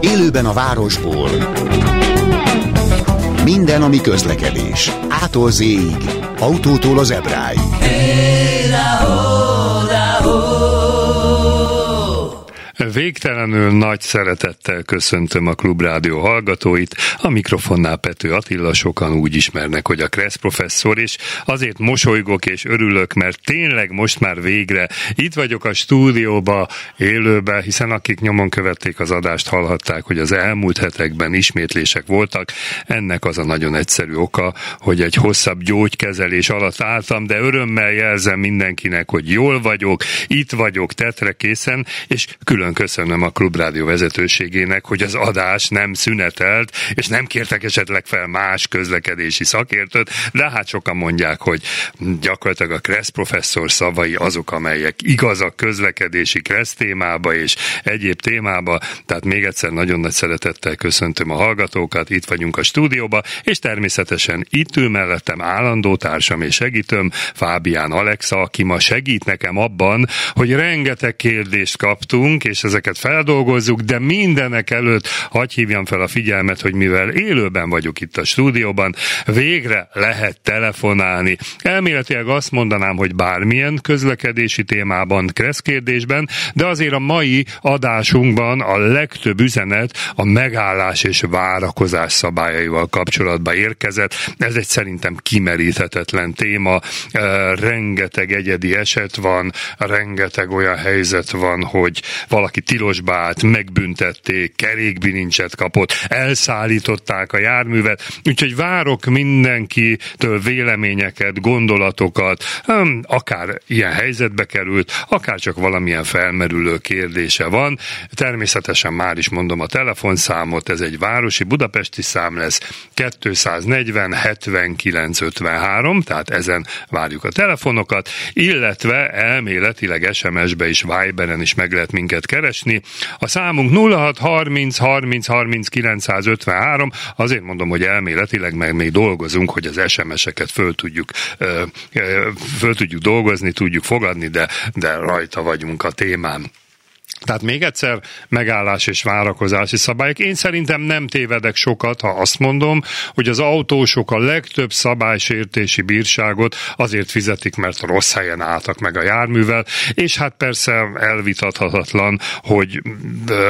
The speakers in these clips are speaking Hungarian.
Élőben a városból. Minden, ami közlekedés. Ától z autótól az ebráig. Hey, Végtelenül nagy szeretettel köszöntöm a Klubrádió hallgatóit, a mikrofonnál Pető Attila sokan úgy ismernek, hogy a Kressz professzor, és azért mosolygok és örülök, mert tényleg most már végre itt vagyok a stúdióba, élőbe, hiszen akik nyomon követték az adást, hallhatták, hogy az elmúlt hetekben ismétlések voltak. Ennek az a nagyon egyszerű oka, hogy egy hosszabb gyógykezelés alatt álltam, de örömmel jelzem mindenkinek, hogy jól vagyok, itt vagyok, tetre készen, és külön külön köszönöm a Klubrádió vezetőségének, hogy az adás nem szünetelt, és nem kértek esetleg fel más közlekedési szakértőt, de hát sokan mondják, hogy gyakorlatilag a Kressz professzor szavai azok, amelyek igazak közlekedési Kressz témába és egyéb témába, tehát még egyszer nagyon nagy szeretettel köszöntöm a hallgatókat, itt vagyunk a stúdióba, és természetesen itt ül mellettem állandó társam és segítőm, Fábián Alexa, aki ma segít nekem abban, hogy rengeteg kérdést kaptunk, és és ezeket feldolgozzuk, de mindenek előtt hagy hívjam fel a figyelmet, hogy mivel élőben vagyok itt a stúdióban, végre lehet telefonálni. Elméletileg azt mondanám, hogy bármilyen közlekedési témában, kérdésben, de azért a mai adásunkban a legtöbb üzenet a megállás és várakozás szabályaival kapcsolatban érkezett. Ez egy szerintem kimeríthetetlen téma, rengeteg egyedi eset van, rengeteg olyan helyzet van, hogy valaki valaki tilosba állt, megbüntették, kerékbilincset kapott, elszállították a járművet, úgyhogy várok mindenkitől véleményeket, gondolatokat, hm, akár ilyen helyzetbe került, akár csak valamilyen felmerülő kérdése van. Természetesen már is mondom a telefonszámot, ez egy városi budapesti szám lesz, 240 79 53, tehát ezen várjuk a telefonokat, illetve elméletileg SMS-be is, Viberen is meg lehet minket keresni. A számunk 06 30 30 30 953, azért mondom, hogy elméletileg meg még dolgozunk, hogy az SMS-eket föl tudjuk, föl tudjuk dolgozni, tudjuk fogadni, de, de rajta vagyunk a témán. Tehát még egyszer megállás és várakozási szabályok. Én szerintem nem tévedek sokat, ha azt mondom, hogy az autósok a legtöbb szabálysértési bírságot azért fizetik, mert rossz helyen álltak meg a járművel, és hát persze elvitathatatlan, hogy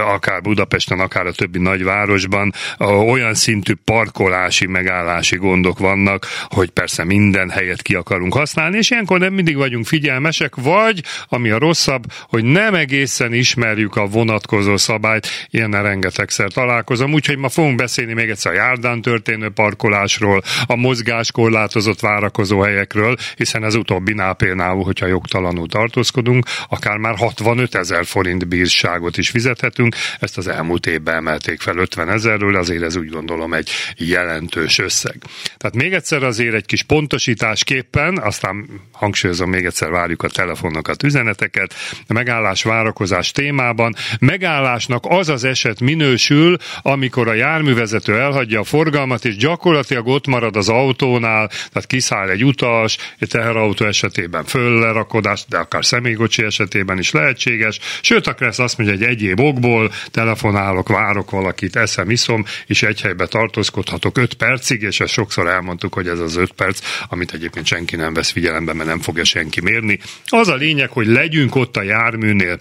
akár Budapesten, akár a többi nagyvárosban olyan szintű parkolási, megállási gondok vannak, hogy persze minden helyet ki akarunk használni, és ilyenkor nem mindig vagyunk figyelmesek, vagy, ami a rosszabb, hogy nem egészen is ismerjük a vonatkozó szabályt, ilyennel rengetegszer találkozom, úgyhogy ma fogunk beszélni még egyszer a járdán történő parkolásról, a mozgás korlátozott várakozó helyekről, hiszen ez utóbbinál például, hogyha jogtalanul tartózkodunk, akár már 65 ezer forint bírságot is fizethetünk, ezt az elmúlt évben emelték fel 50 ezerről, azért ez úgy gondolom egy jelentős összeg. Tehát még egyszer azért egy kis pontosításképpen, aztán hangsúlyozom még egyszer várjuk a telefonokat, üzeneteket, a megállás várakozás témában. Megállásnak az az eset minősül, amikor a járművezető elhagyja a forgalmat, és gyakorlatilag ott marad az autónál, tehát kiszáll egy utas, egy teherautó esetében föllerakodás, de akár személygocsi esetében is lehetséges, sőt, akár ezt azt mondja, hogy egyéb okból telefonálok, várok valakit, eszem, iszom, és egy helybe tartózkodhatok 5 percig, és ezt sokszor elmondtuk, hogy ez az 5 perc, amit egyébként senki nem vesz figyelembe, mert nem fogja senki mérni. Az a lényeg, hogy legyünk ott a járműnél,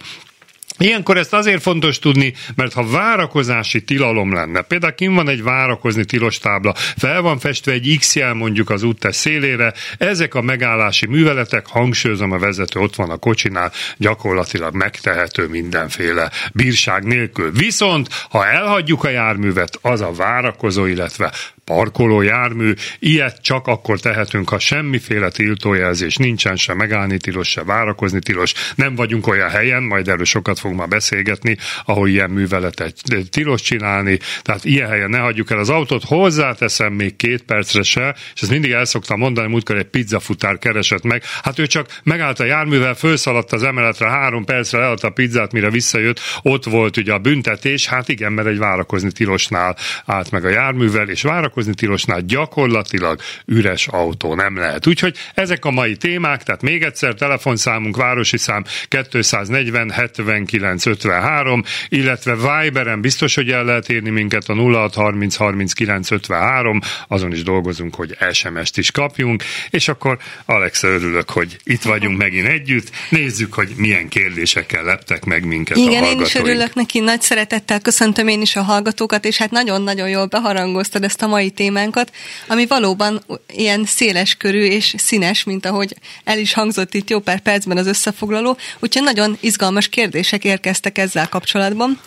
Ilyenkor ezt azért fontos tudni, mert ha várakozási tilalom lenne, például kim van egy várakozni tilos tábla, fel van festve egy X jel mondjuk az úttesz szélére, ezek a megállási műveletek, hangsúlyozom a vezető ott van a kocsinál, gyakorlatilag megtehető mindenféle bírság nélkül. Viszont, ha elhagyjuk a járművet, az a várakozó, illetve parkoló jármű, ilyet csak akkor tehetünk, ha semmiféle tiltójelzés nincsen, se megállni tilos, se várakozni tilos, nem vagyunk olyan helyen, majd erről sokat fogunk már beszélgetni, ahol ilyen műveletet tilos csinálni, tehát ilyen helyen ne hagyjuk el az autót, hozzáteszem még két percre se, és ezt mindig el szoktam mondani, múltkor egy pizzafutár keresett meg, hát ő csak megállt a járművel, felszaladt az emeletre, három percre leadta a pizzát, mire visszajött, ott volt ugye a büntetés, hát igen, mert egy várakozni tilosnál állt meg a járművel, és várakozni váltakozni tilosnál gyakorlatilag üres autó nem lehet. Úgyhogy ezek a mai témák, tehát még egyszer telefonszámunk, városi szám 240 79 53, illetve Viberen biztos, hogy el lehet írni minket a 06 30 39 53, azon is dolgozunk, hogy SMS-t is kapjunk, és akkor Alex örülök, hogy itt vagyunk megint együtt, nézzük, hogy milyen kérdésekkel leptek meg minket Igen, a én is örülök neki, nagy szeretettel köszöntöm én is a hallgatókat, és hát nagyon-nagyon jól beharangoztad ezt a mai témánkat, ami valóban ilyen széles körű és színes, mint ahogy el is hangzott itt jó pár percben az összefoglaló, úgyhogy nagyon izgalmas kérdések érkeztek ezzel kapcsolatban.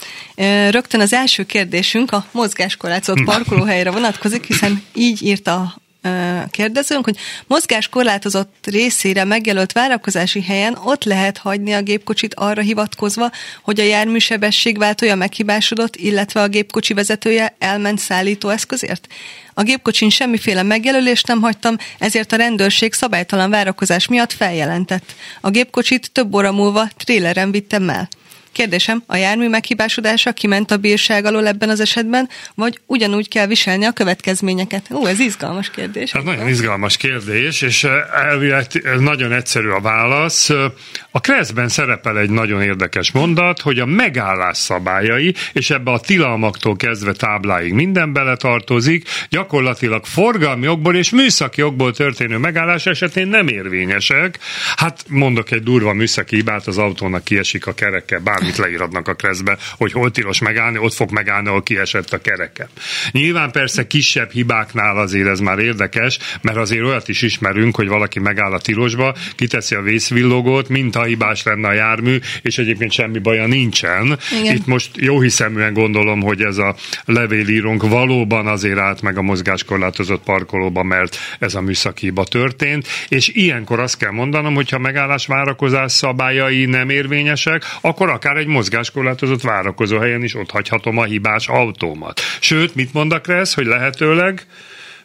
Rögtön az első kérdésünk a mozgáskorlátozott parkolóhelyre vonatkozik, hiszen így írta kérdezőnk, hogy mozgáskorlátozott részére megjelölt várakozási helyen ott lehet hagyni a gépkocsit arra hivatkozva, hogy a járműsebesség váltója meghibásodott, illetve a gépkocsi vezetője elment szállítóeszközért? A gépkocsin semmiféle megjelölést nem hagytam, ezért a rendőrség szabálytalan várakozás miatt feljelentett. A gépkocsit több óra múlva tréleren vittem el. Kérdésem, a jármű meghibásodása kiment a bírság alól ebben az esetben, vagy ugyanúgy kell viselni a következményeket? Ó, ez izgalmas kérdés. Hát nagyon izgalmas kérdés, és elvileg nagyon egyszerű a válasz. A Kreszben szerepel egy nagyon érdekes mondat, hogy a megállás szabályai, és ebbe a tilalmaktól kezdve tábláig minden beletartozik, gyakorlatilag forgalmi okból és műszaki okból történő megállás esetén nem érvényesek. Hát mondok egy durva műszaki hibát, az autónak kiesik a kereke, bár bármit leíratnak a kreszbe, hogy hol tilos megállni, ott fog megállni, ahol kiesett a kereke. Nyilván persze kisebb hibáknál azért ez már érdekes, mert azért olyat is ismerünk, hogy valaki megáll a tilosba, kiteszi a vészvillogót, mint ha hibás lenne a jármű, és egyébként semmi baja nincsen. Igen. Itt most jó hiszeműen gondolom, hogy ez a levélírónk valóban azért állt meg a mozgáskorlátozott parkolóba, mert ez a műszaki hiba történt, és ilyenkor azt kell mondanom, hogyha megállás várakozás szabályai nem érvényesek, akkor akár akár egy mozgáskorlátozott várakozó helyen is ott hagyhatom a hibás autómat. Sőt, mit mondak ez, hogy lehetőleg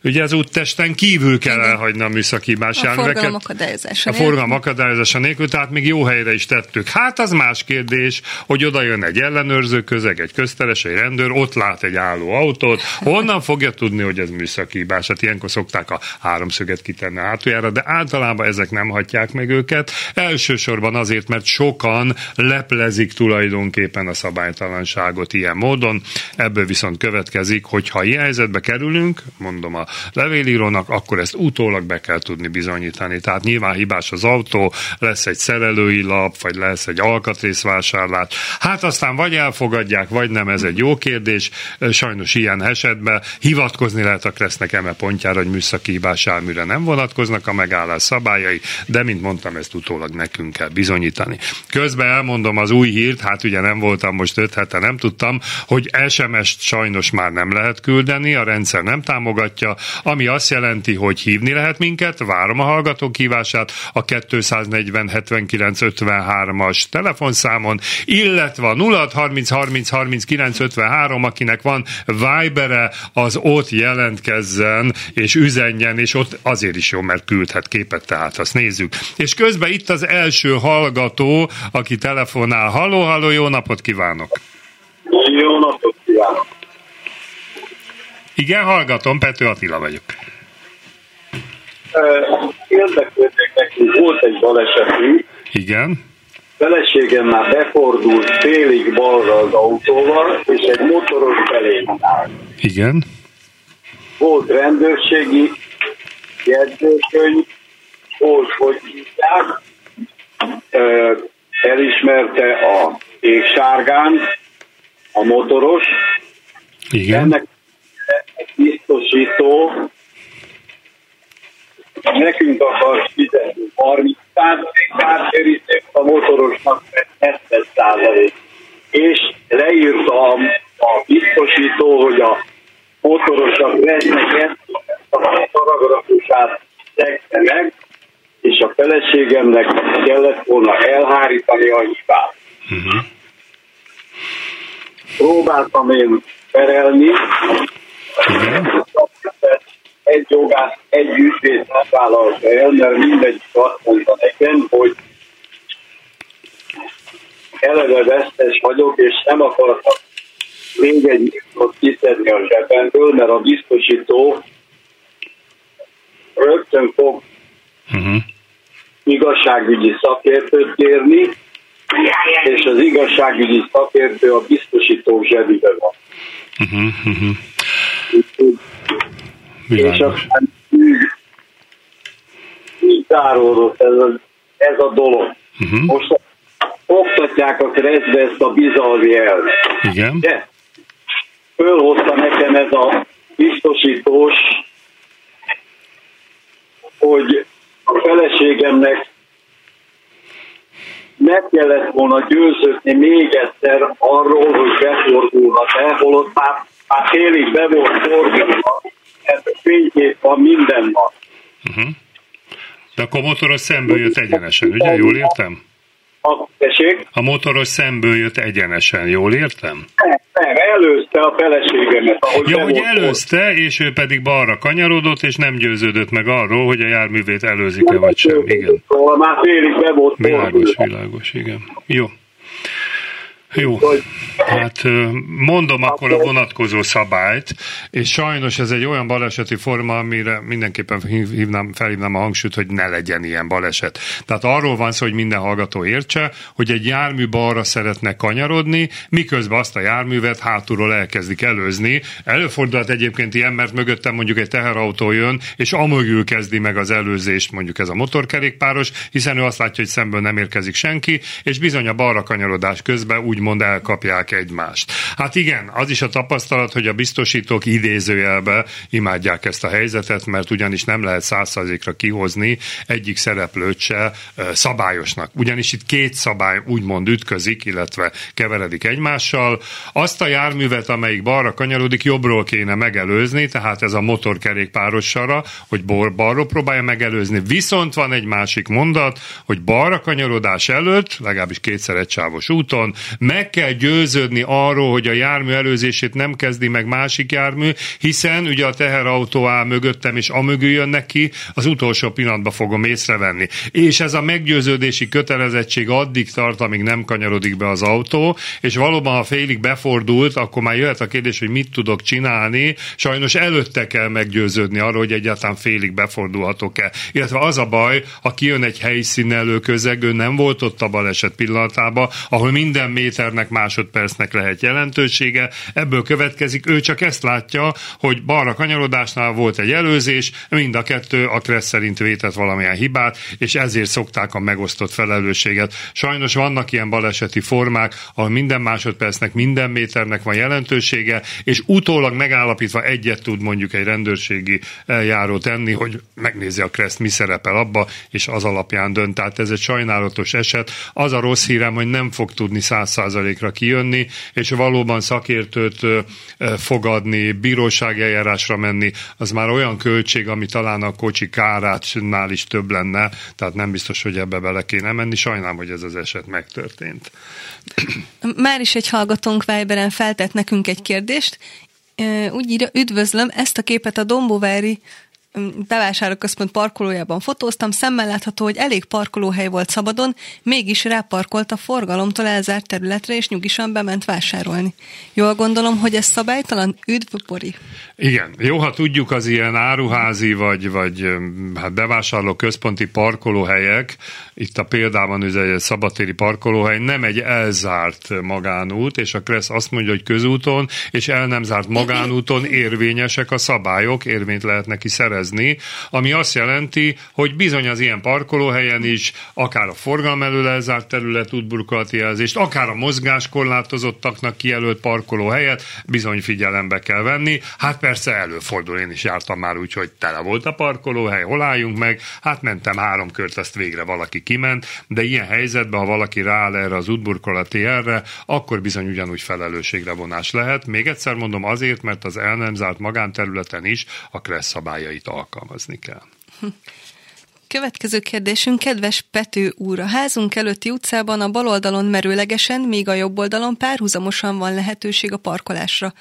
ugye az úttesten kívül kell elhagyni a műszaki hibás A forgalom akadályozása A forgalom akadályozása nélkül, tehát még jó helyre is tettük. Hát az más kérdés, hogy oda jön egy ellenőrző közeg, egy közteres, egy rendőr, ott lát egy álló autót, honnan fogja tudni, hogy ez műszaki hibás? Hát ilyenkor szokták a háromszöget kitenni a hátuljára, de általában ezek nem hagyják meg őket. Elsősorban azért, mert sokan leplezik tulajdonképpen a szabálytalanságot ilyen módon. Ebből viszont következik, hogy ha ilyen helyzetbe kerülünk, mondom a levélírónak, akkor ezt utólag be kell tudni bizonyítani. Tehát nyilván hibás az autó, lesz egy szerelői lap, vagy lesz egy alkatrészvásárlás. Hát aztán vagy elfogadják, vagy nem, ez egy jó kérdés. Sajnos ilyen esetben hivatkozni lehet a Kresznek eme pontjára, hogy műszaki hibás járműre nem vonatkoznak a megállás szabályai, de mint mondtam, ezt utólag nekünk kell bizonyítani. Közben elmondom az új hírt, hát ugye nem voltam most öt hete, nem tudtam, hogy SMS-t sajnos már nem lehet küldeni, a rendszer nem támogatja, ami azt jelenti, hogy hívni lehet minket, várom a hallgatók hívását a 240 79 53-as telefonszámon, illetve a 0 30 30 39 53, akinek van Vibere, az ott jelentkezzen és üzenjen, és ott azért is jó, mert küldhet képet, tehát azt nézzük. És közben itt az első hallgató, aki telefonál. Halló, halló, jó napot kívánok! Jó napot kívánok! Igen, hallgatom, Pető Attila vagyok. Érdeklődnék neki, volt egy balesetünk. Igen. Feleségem már befordult félig balra az autóval, és egy motoros belém állt. Igen. Volt rendőrségi jegyzőkönyv, volt, hogy hívják, elismerte a égsárgán a motoros. Igen. Ennek biztosító nekünk akar fizetni 30 kártérítést, a motorosnak 70 százalék. És leírta a, a biztosító, hogy a motorosnak vesznek ezt a paragrafusát szekte meg, és a feleségemnek kellett volna elhárítani a hibát. Uh-huh. Próbáltam én perelni, egy jogát, egy ügyvéd nem vállalta el, mert mindegy azt mondta nekem, hogy eleve vesztes vagyok, és nem akartak még egy kiszedni a zsebemből, mert a biztosító rögtön fog uh-huh. igazságügyi szakértőt kérni, és az igazságügyi szakértő a biztosító zsebében van. Uh-huh, uh-huh. És aztán így záródott ez a, ez a dolog. Uh-huh. Most oktatják a keresztbe ezt a bizalmi elvet. Igen. De fölhozta nekem ez a biztosítós, hogy a feleségemnek meg kellett volna győződni még egyszer arról, hogy befordulhat-e, holott már, már félig be volt fordulva, ez fénykép van, minden van. Uh-huh. De akkor motoros szemből jött egyenesen, ugye? Jól értem? A, a motoros szemből jött egyenesen, jól értem? Nem, nem, előzte a feleségemet. Ahogy ja, hogy előzte, volt. és ő pedig balra kanyarodott, és nem győződött meg arról, hogy a járművét előzik-e vagy sem. Igen. Szóval már félig be volt. Világos, világos, igen. Jó. Jó, hát mondom akkor a vonatkozó szabályt, és sajnos ez egy olyan baleseti forma, amire mindenképpen hívnám, felhívnám a hangsúlyt, hogy ne legyen ilyen baleset. Tehát arról van szó, hogy minden hallgató értse, hogy egy jármű balra szeretne kanyarodni, miközben azt a járművet hátulról elkezdik előzni. Előfordulhat egyébként ilyen, mert mögöttem mondjuk egy teherautó jön, és amögül kezdi meg az előzést mondjuk ez a motorkerékpáros, hiszen ő azt látja, hogy szemből nem érkezik senki, és bizony a balra kanyarodás közben úgy úgymond elkapják egymást. Hát igen, az is a tapasztalat, hogy a biztosítók idézőjelbe imádják ezt a helyzetet, mert ugyanis nem lehet százszerzékra kihozni egyik szereplőt se szabályosnak. Ugyanis itt két szabály úgymond ütközik, illetve keveredik egymással. Azt a járművet, amelyik balra kanyarodik, jobbról kéne megelőzni, tehát ez a motorkerékpáros sara, hogy balról próbálja megelőzni. Viszont van egy másik mondat, hogy balra kanyarodás előtt, legalábbis kétszer egy sávos úton, meg kell győződni arról, hogy a jármű előzését nem kezdi meg másik jármű, hiszen ugye a teherautó áll mögöttem, és amögül jön neki, az utolsó pillanatban fogom észrevenni. És ez a meggyőződési kötelezettség addig tart, amíg nem kanyarodik be az autó, és valóban, ha félig befordult, akkor már jöhet a kérdés, hogy mit tudok csinálni. Sajnos előtte kell meggyőződni arról, hogy egyáltalán félig befordulhatok-e. Illetve az a baj, ha kijön egy helyszínelő közegő, nem volt ott a baleset pillanatában, ahol minden méter méternek, másodpercnek lehet jelentősége. Ebből következik, ő csak ezt látja, hogy balra kanyarodásnál volt egy előzés, mind a kettő a Kressz szerint vétett valamilyen hibát, és ezért szokták a megosztott felelősséget. Sajnos vannak ilyen baleseti formák, ahol minden másodpercnek, minden méternek van jelentősége, és utólag megállapítva egyet tud mondjuk egy rendőrségi eljáró tenni, hogy megnézi a Kressz mi szerepel abba, és az alapján dönt. Tehát ez egy sajnálatos eset. Az a rossz hírem, hogy nem fog tudni száz százalékra kijönni, és valóban szakértőt fogadni, bírósági eljárásra menni, az már olyan költség, ami talán a kocsi kárátnál is több lenne, tehát nem biztos, hogy ebbe bele kéne menni. Sajnálom, hogy ez az eset megtörtént. Már is egy hallgatónk Viberen feltett nekünk egy kérdést, úgy írja, üdvözlöm, ezt a képet a Dombóvári bevásárlóközpont parkolójában fotóztam, szemmel látható, hogy elég parkolóhely volt szabadon, mégis ráparkolt a forgalomtól elzárt területre, és nyugisan bement vásárolni. Jól gondolom, hogy ez szabálytalan? Üdv, Bori! Igen, jó, ha tudjuk az ilyen áruházi vagy, vagy hát bevásárló központi parkolóhelyek, itt a példában ez egy szabadtéri parkolóhely, nem egy elzárt magánút, és a Kressz azt mondja, hogy közúton és el nem zárt magánúton érvényesek a szabályok, érvényt lehet neki szerezni, ami azt jelenti, hogy bizony az ilyen parkolóhelyen is, akár a forgalom elől elzárt terület útburkolati jelzést, akár a mozgáskorlátozottaknak kijelölt parkolóhelyet bizony figyelembe kell venni. Hát persze előfordul, én is jártam már úgy, hogy tele volt a parkolóhely, hol álljunk meg, hát mentem három kört, ezt végre valaki kiment, de ilyen helyzetben, ha valaki rááll erre az útburkolati erre, akkor bizony ugyanúgy felelősségre vonás lehet. Még egyszer mondom azért, mert az el nem zárt magánterületen is a kressz szabályait alkalmazni kell. Következő kérdésünk, kedves Pető úr, a házunk előtti utcában a bal oldalon merőlegesen, míg a jobb oldalon párhuzamosan van lehetőség a parkolásra.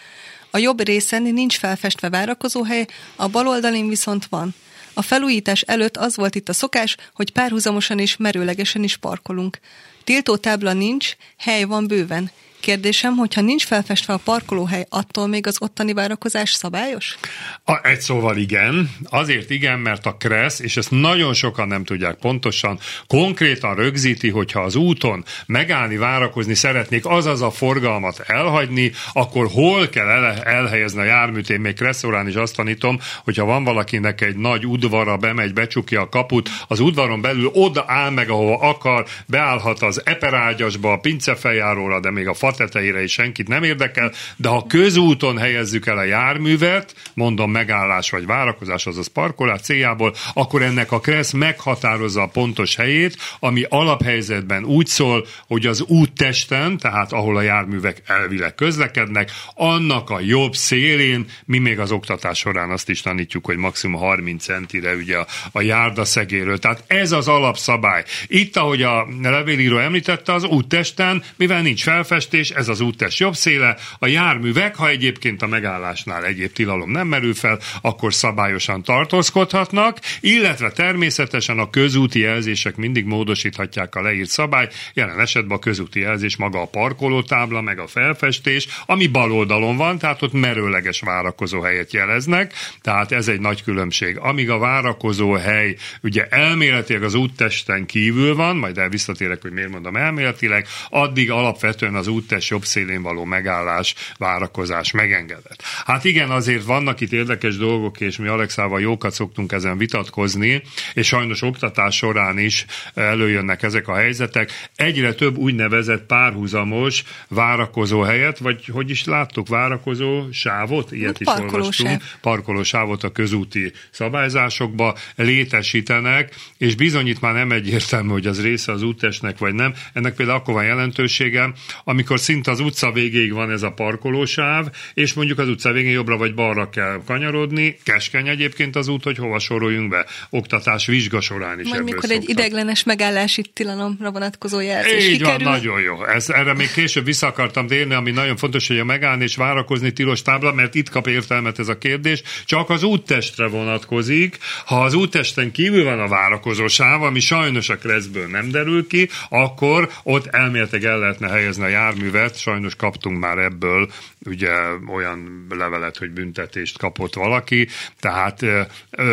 A jobb részen nincs felfestve várakozóhely, a bal oldalin viszont van. A felújítás előtt az volt itt a szokás, hogy párhuzamosan és merőlegesen is parkolunk. Tiltó tábla nincs, hely van bőven. Kérdésem, hogyha nincs felfestve a parkolóhely, attól még az ottani várakozás szabályos? A, egy szóval igen. Azért igen, mert a KRESZ, és ezt nagyon sokan nem tudják pontosan, konkrétan rögzíti, hogyha az úton megállni, várakozni szeretnék, azaz a forgalmat elhagyni, akkor hol kell el, elhelyezni a járműt. Én még kresszorán is azt tanítom, hogyha van valakinek egy nagy udvara, bemegy, becsukja a kaput, az udvaron belül oda áll meg, ahova akar, beállhat az eperágyasba, a pincefejjáróra, de még a fa tetejére is senkit nem érdekel, de ha közúton helyezzük el a járművet, mondom megállás vagy várakozás, azaz parkolás céljából, akkor ennek a KRESZ meghatározza a pontos helyét, ami alaphelyzetben úgy szól, hogy az úttesten, tehát ahol a járművek elvileg közlekednek, annak a jobb szélén, mi még az oktatás során azt is tanítjuk, hogy maximum 30 centire ugye a, a járda szegéről. Tehát ez az alapszabály. Itt, ahogy a levélíró említette, az úttesten, mivel nincs felfestés, ez az úttest jobb széle, a járművek, ha egyébként a megállásnál egyéb tilalom nem merül fel, akkor szabályosan tartózkodhatnak, illetve természetesen a közúti jelzések mindig módosíthatják a leírt szabály, jelen esetben a közúti jelzés maga a parkolótábla, meg a felfestés, ami bal oldalon van, tehát ott merőleges várakozó helyet jeleznek, tehát ez egy nagy különbség. Amíg a várakozó hely ugye elméletileg az úttesten kívül van, majd el visszatérek, hogy miért mondom elméletileg, addig alapvetően az úttest jobb szélén való megállás, várakozás megengedett. Hát igen, azért vannak itt érdekes dolgok, és mi Alexával jókat szoktunk ezen vitatkozni, és sajnos oktatás során is előjönnek ezek a helyzetek. Egyre több úgynevezett párhuzamos várakozó helyet, vagy hogy is láttuk, várakozó sávot, ilyet is olvastunk, parkolósávot a közúti szabályzásokba létesítenek, és bizonyít már nem egyértelmű, hogy az része az útesnek vagy nem. Ennek például akkor van jelentősége, amikor szinte az utca végéig van ez a parkolósáv, és mondjuk az utca végén jobbra vagy balra kell kanyarodni, keskeny egyébként az út, hogy hova soroljunk be. Oktatás vizsga során is. Majd mikor szoktak. egy ideglenes megállási tilalomra vonatkozó jelzés Így kikerül. van, nagyon jó. Ez, erre még később vissza akartam térni, ami nagyon fontos, hogy a megállni és várakozni tilos tábla, mert itt kap értelmet ez a kérdés, csak az úttestre vonatkozik. Ha az úttesten kívül van a várakozó sáv, ami sajnos a kreszből nem derül ki, akkor ott elméletileg el lehetne helyezni a járművet, sajnos kaptunk már ebből ugye olyan levelet, hogy büntetést kapott valaki, tehát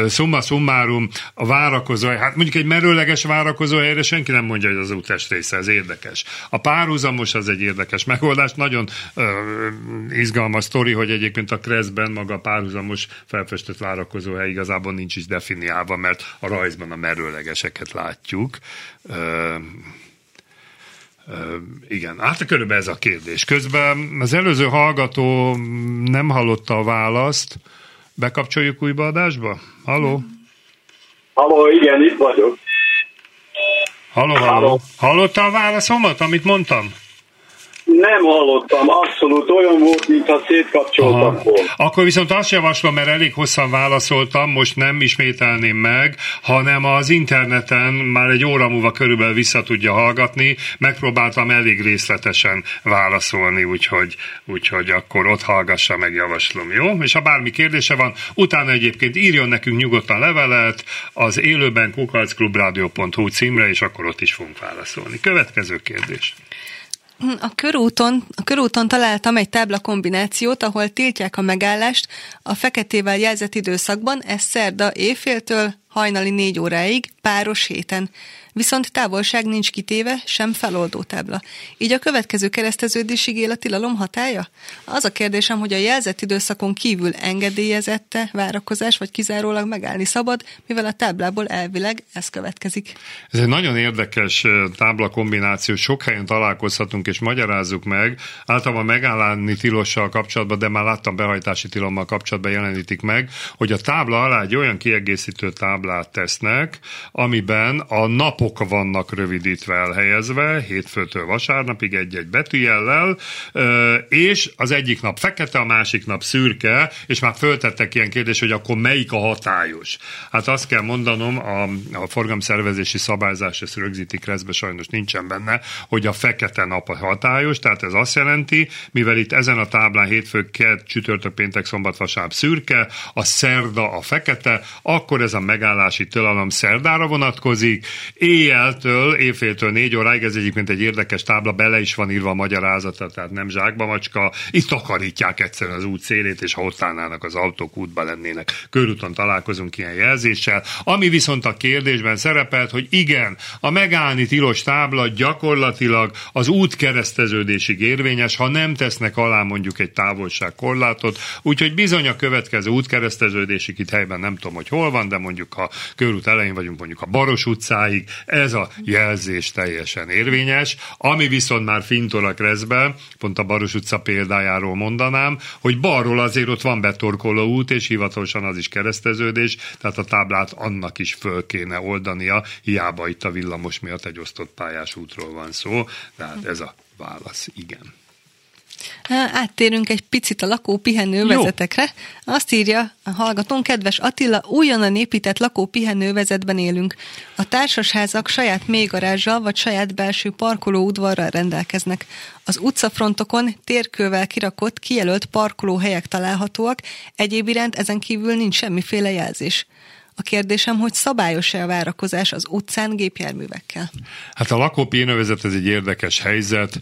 summa summarum a várakozó, hát mondjuk egy merőleges várakozó helyre senki nem mondja, hogy az útest része, ez érdekes. A párhuzamos az egy érdekes megoldás, nagyon uh, izgalmas sztori, hogy egyébként a Kreszben maga a párhuzamos felfestett várakozó hely igazából nincs is definiálva, mert a rajzban a merőlegeseket látjuk. Uh, igen, hát körülbelül ez a kérdés. Közben az előző hallgató nem hallotta a választ. Bekapcsoljuk újba adásba? Halló? Halló, igen, itt vagyok. Halló, halló. halló. Hallotta a válaszomat, amit mondtam? Nem hallottam, abszolút olyan volt, mintha szétkapcsoltak volna. Akkor viszont azt javaslom, mert elég hosszan válaszoltam, most nem ismételném meg, hanem az interneten már egy óra múlva körülbelül vissza tudja hallgatni. Megpróbáltam elég részletesen válaszolni, úgyhogy, úgyhogy akkor ott hallgassa meg, javaslom, jó? És ha bármi kérdése van, utána egyébként írjon nekünk nyugodtan levelet az élőben kukalcklubrádió.hu címre, és akkor ott is fogunk válaszolni. Következő kérdés. A körúton, a körúton találtam egy tábla kombinációt, ahol tiltják a megállást a feketével jelzett időszakban, ez szerda éjféltől hajnali négy óráig, páros héten viszont távolság nincs kitéve, sem feloldó tábla. Így a következő kereszteződésig él a tilalom hatája? Az a kérdésem, hogy a jelzett időszakon kívül engedélyezette várakozás, vagy kizárólag megállni szabad, mivel a táblából elvileg ez következik. Ez egy nagyon érdekes tábla kombináció, sok helyen találkozhatunk és magyarázzuk meg. Általában megállni tilossal kapcsolatban, de már láttam behajtási tilommal kapcsolatban jelenítik meg, hogy a tábla alá egy olyan kiegészítő táblát tesznek, amiben a nap napok vannak rövidítve elhelyezve, hétfőtől vasárnapig egy-egy betűjellel, és az egyik nap fekete, a másik nap szürke, és már föltettek ilyen kérdést, hogy akkor melyik a hatályos. Hát azt kell mondanom, a, a forgalomszervezési szabályzás ezt rögzítik reszbe, sajnos nincsen benne, hogy a fekete nap a hatályos, tehát ez azt jelenti, mivel itt ezen a táblán hétfő, kedd, csütörtök, péntek, szombat, vasárnap szürke, a szerda a fekete, akkor ez a megállás megállási tilalom szerdára vonatkozik, éjjeltől, éjféltől négy óráig, ez egyébként egy érdekes tábla, bele is van írva a magyarázata, tehát nem zsákba macska, itt takarítják egyszerűen az út szélét, és ha ott állnának az autók útba lennének. Körúton találkozunk ilyen jelzéssel. Ami viszont a kérdésben szerepelt, hogy igen, a megállni tilos tábla gyakorlatilag az út kereszteződésig érvényes, ha nem tesznek alá mondjuk egy távolságkorlátot, úgyhogy bizony a következő útkereszteződésig itt helyben nem tudom, hogy hol van, de mondjuk ha körút elején vagyunk mondjuk a Baros utcáig, ez a jelzés teljesen érvényes, ami viszont már fintor a kreszbe, pont a Baros utca példájáról mondanám, hogy balról azért ott van betorkoló út, és hivatalosan az is kereszteződés, tehát a táblát annak is föl kéne oldania, hiába itt a villamos miatt egy osztott pályás útról van szó, tehát ez a válasz igen. Áttérünk egy picit a lakó pihenővezetekre. Azt írja a hallgatón, kedves Attila, újonnan épített lakó pihenővezetben élünk. A társasházak saját mélygarázsal vagy saját belső parkoló udvarral rendelkeznek. Az utcafrontokon térkővel kirakott, kijelölt parkolóhelyek találhatóak, egyéb iránt ezen kívül nincs semmiféle jelzés. A kérdésem, hogy szabályos-e a várakozás az utcán gépjárművekkel? Hát a lakópénövezet ez egy érdekes helyzet.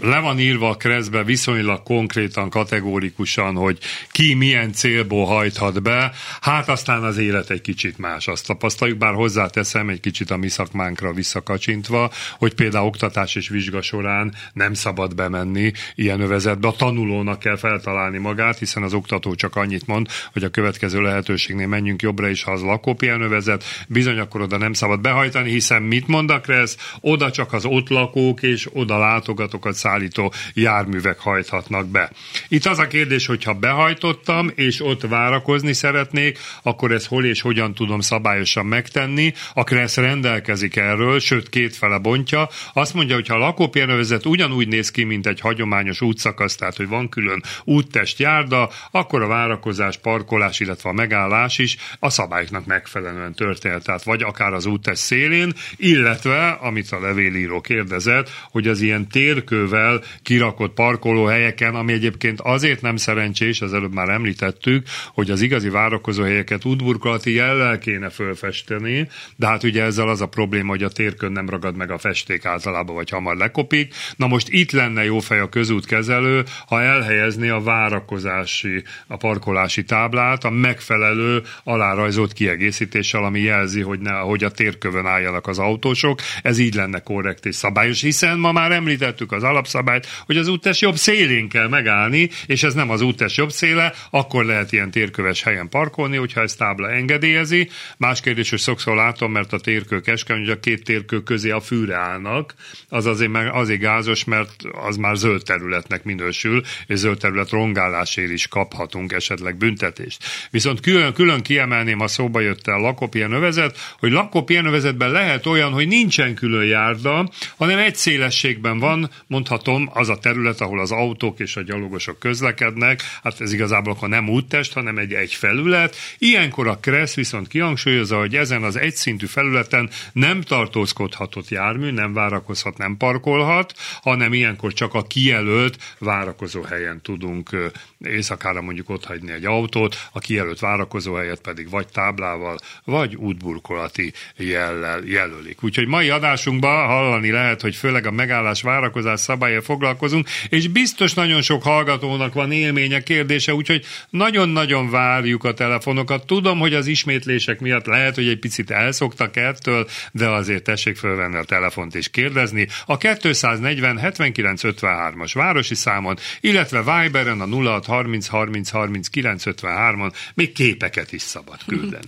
Le van írva a kreszbe viszonylag konkrétan, kategórikusan, hogy ki milyen célból hajthat be. Hát aztán az élet egy kicsit más. Azt tapasztaljuk, bár hozzáteszem egy kicsit a mi szakmánkra visszakacsintva, hogy például oktatás és vizsga során nem szabad bemenni ilyen övezetbe. A tanulónak kell feltalálni magát, hiszen az oktató csak annyit mond, hogy a következő lehetőségnél menjünk jobbra, és ha az lakópihenővezet, bizony akkor oda nem szabad behajtani, hiszen mit mond a Kressz? Oda csak az ott lakók és oda látogatókat szállító járművek hajthatnak be. Itt az a kérdés, hogyha behajtottam, és ott várakozni szeretnék, akkor ezt hol és hogyan tudom szabályosan megtenni. A Kressz rendelkezik erről, sőt kétfele bontja. Azt mondja, hogy ha a lakópihenővezet ugyanúgy néz ki, mint egy hagyományos útszakasz, tehát hogy van külön úttest járda, akkor a várakozás, parkolás, illetve a megállás is a szabály szabályoknak megfelelően történt, tehát vagy akár az útes szélén, illetve, amit a levélíró kérdezett, hogy az ilyen térkővel kirakott parkolóhelyeken, ami egyébként azért nem szerencsés, az előbb már említettük, hogy az igazi várakozóhelyeket útburkolati jellel kéne fölfesteni, de hát ugye ezzel az a probléma, hogy a térkön nem ragad meg a festék általában, vagy hamar lekopik. Na most itt lenne jó fej a közútkezelő, ha elhelyezné a várakozási, a parkolási táblát a megfelelő alárajzolt kiegészítéssel, ami jelzi, hogy, ne, hogy a térkövön álljanak az autósok. Ez így lenne korrekt és szabályos, hiszen ma már említettük az alapszabályt, hogy az úttes jobb szélén kell megállni, és ez nem az úttes jobb széle, akkor lehet ilyen térköves helyen parkolni, hogyha ez tábla engedélyezi. Más kérdés, hogy sokszor látom, mert a térkő keskeny, hogy a két térkő közé a fűre állnak, az azért, azért gázos, mert az már zöld területnek minősül, és zöld terület rongálásért is kaphatunk esetleg büntetést. Viszont külön, külön kiemelném a szó szóba jött el lakópihenővezet, hogy lakópihenővezetben lehet olyan, hogy nincsen külön járda, hanem egy szélességben van, mondhatom, az a terület, ahol az autók és a gyalogosok közlekednek, hát ez igazából akkor nem úttest, hanem egy egy felület. Ilyenkor a Kressz viszont kihangsúlyozza, hogy ezen az egyszintű felületen nem tartózkodhatott jármű, nem várakozhat, nem parkolhat, hanem ilyenkor csak a kijelölt várakozó helyen tudunk éjszakára mondjuk ott hagyni egy autót, a kijelölt várakozó helyet pedig vagy tábla táblával, vagy útburkolati jellel jelölik. Úgyhogy mai adásunkban hallani lehet, hogy főleg a megállás várakozás szabálya foglalkozunk, és biztos nagyon sok hallgatónak van élménye, kérdése, úgyhogy nagyon-nagyon várjuk a telefonokat. Tudom, hogy az ismétlések miatt lehet, hogy egy picit elszoktak ettől, de azért tessék fölvenni a telefont és kérdezni. A 240 79 53-as városi számon, illetve Viberen a 06 30 30 30 953-on még képeket is szabad küldeni.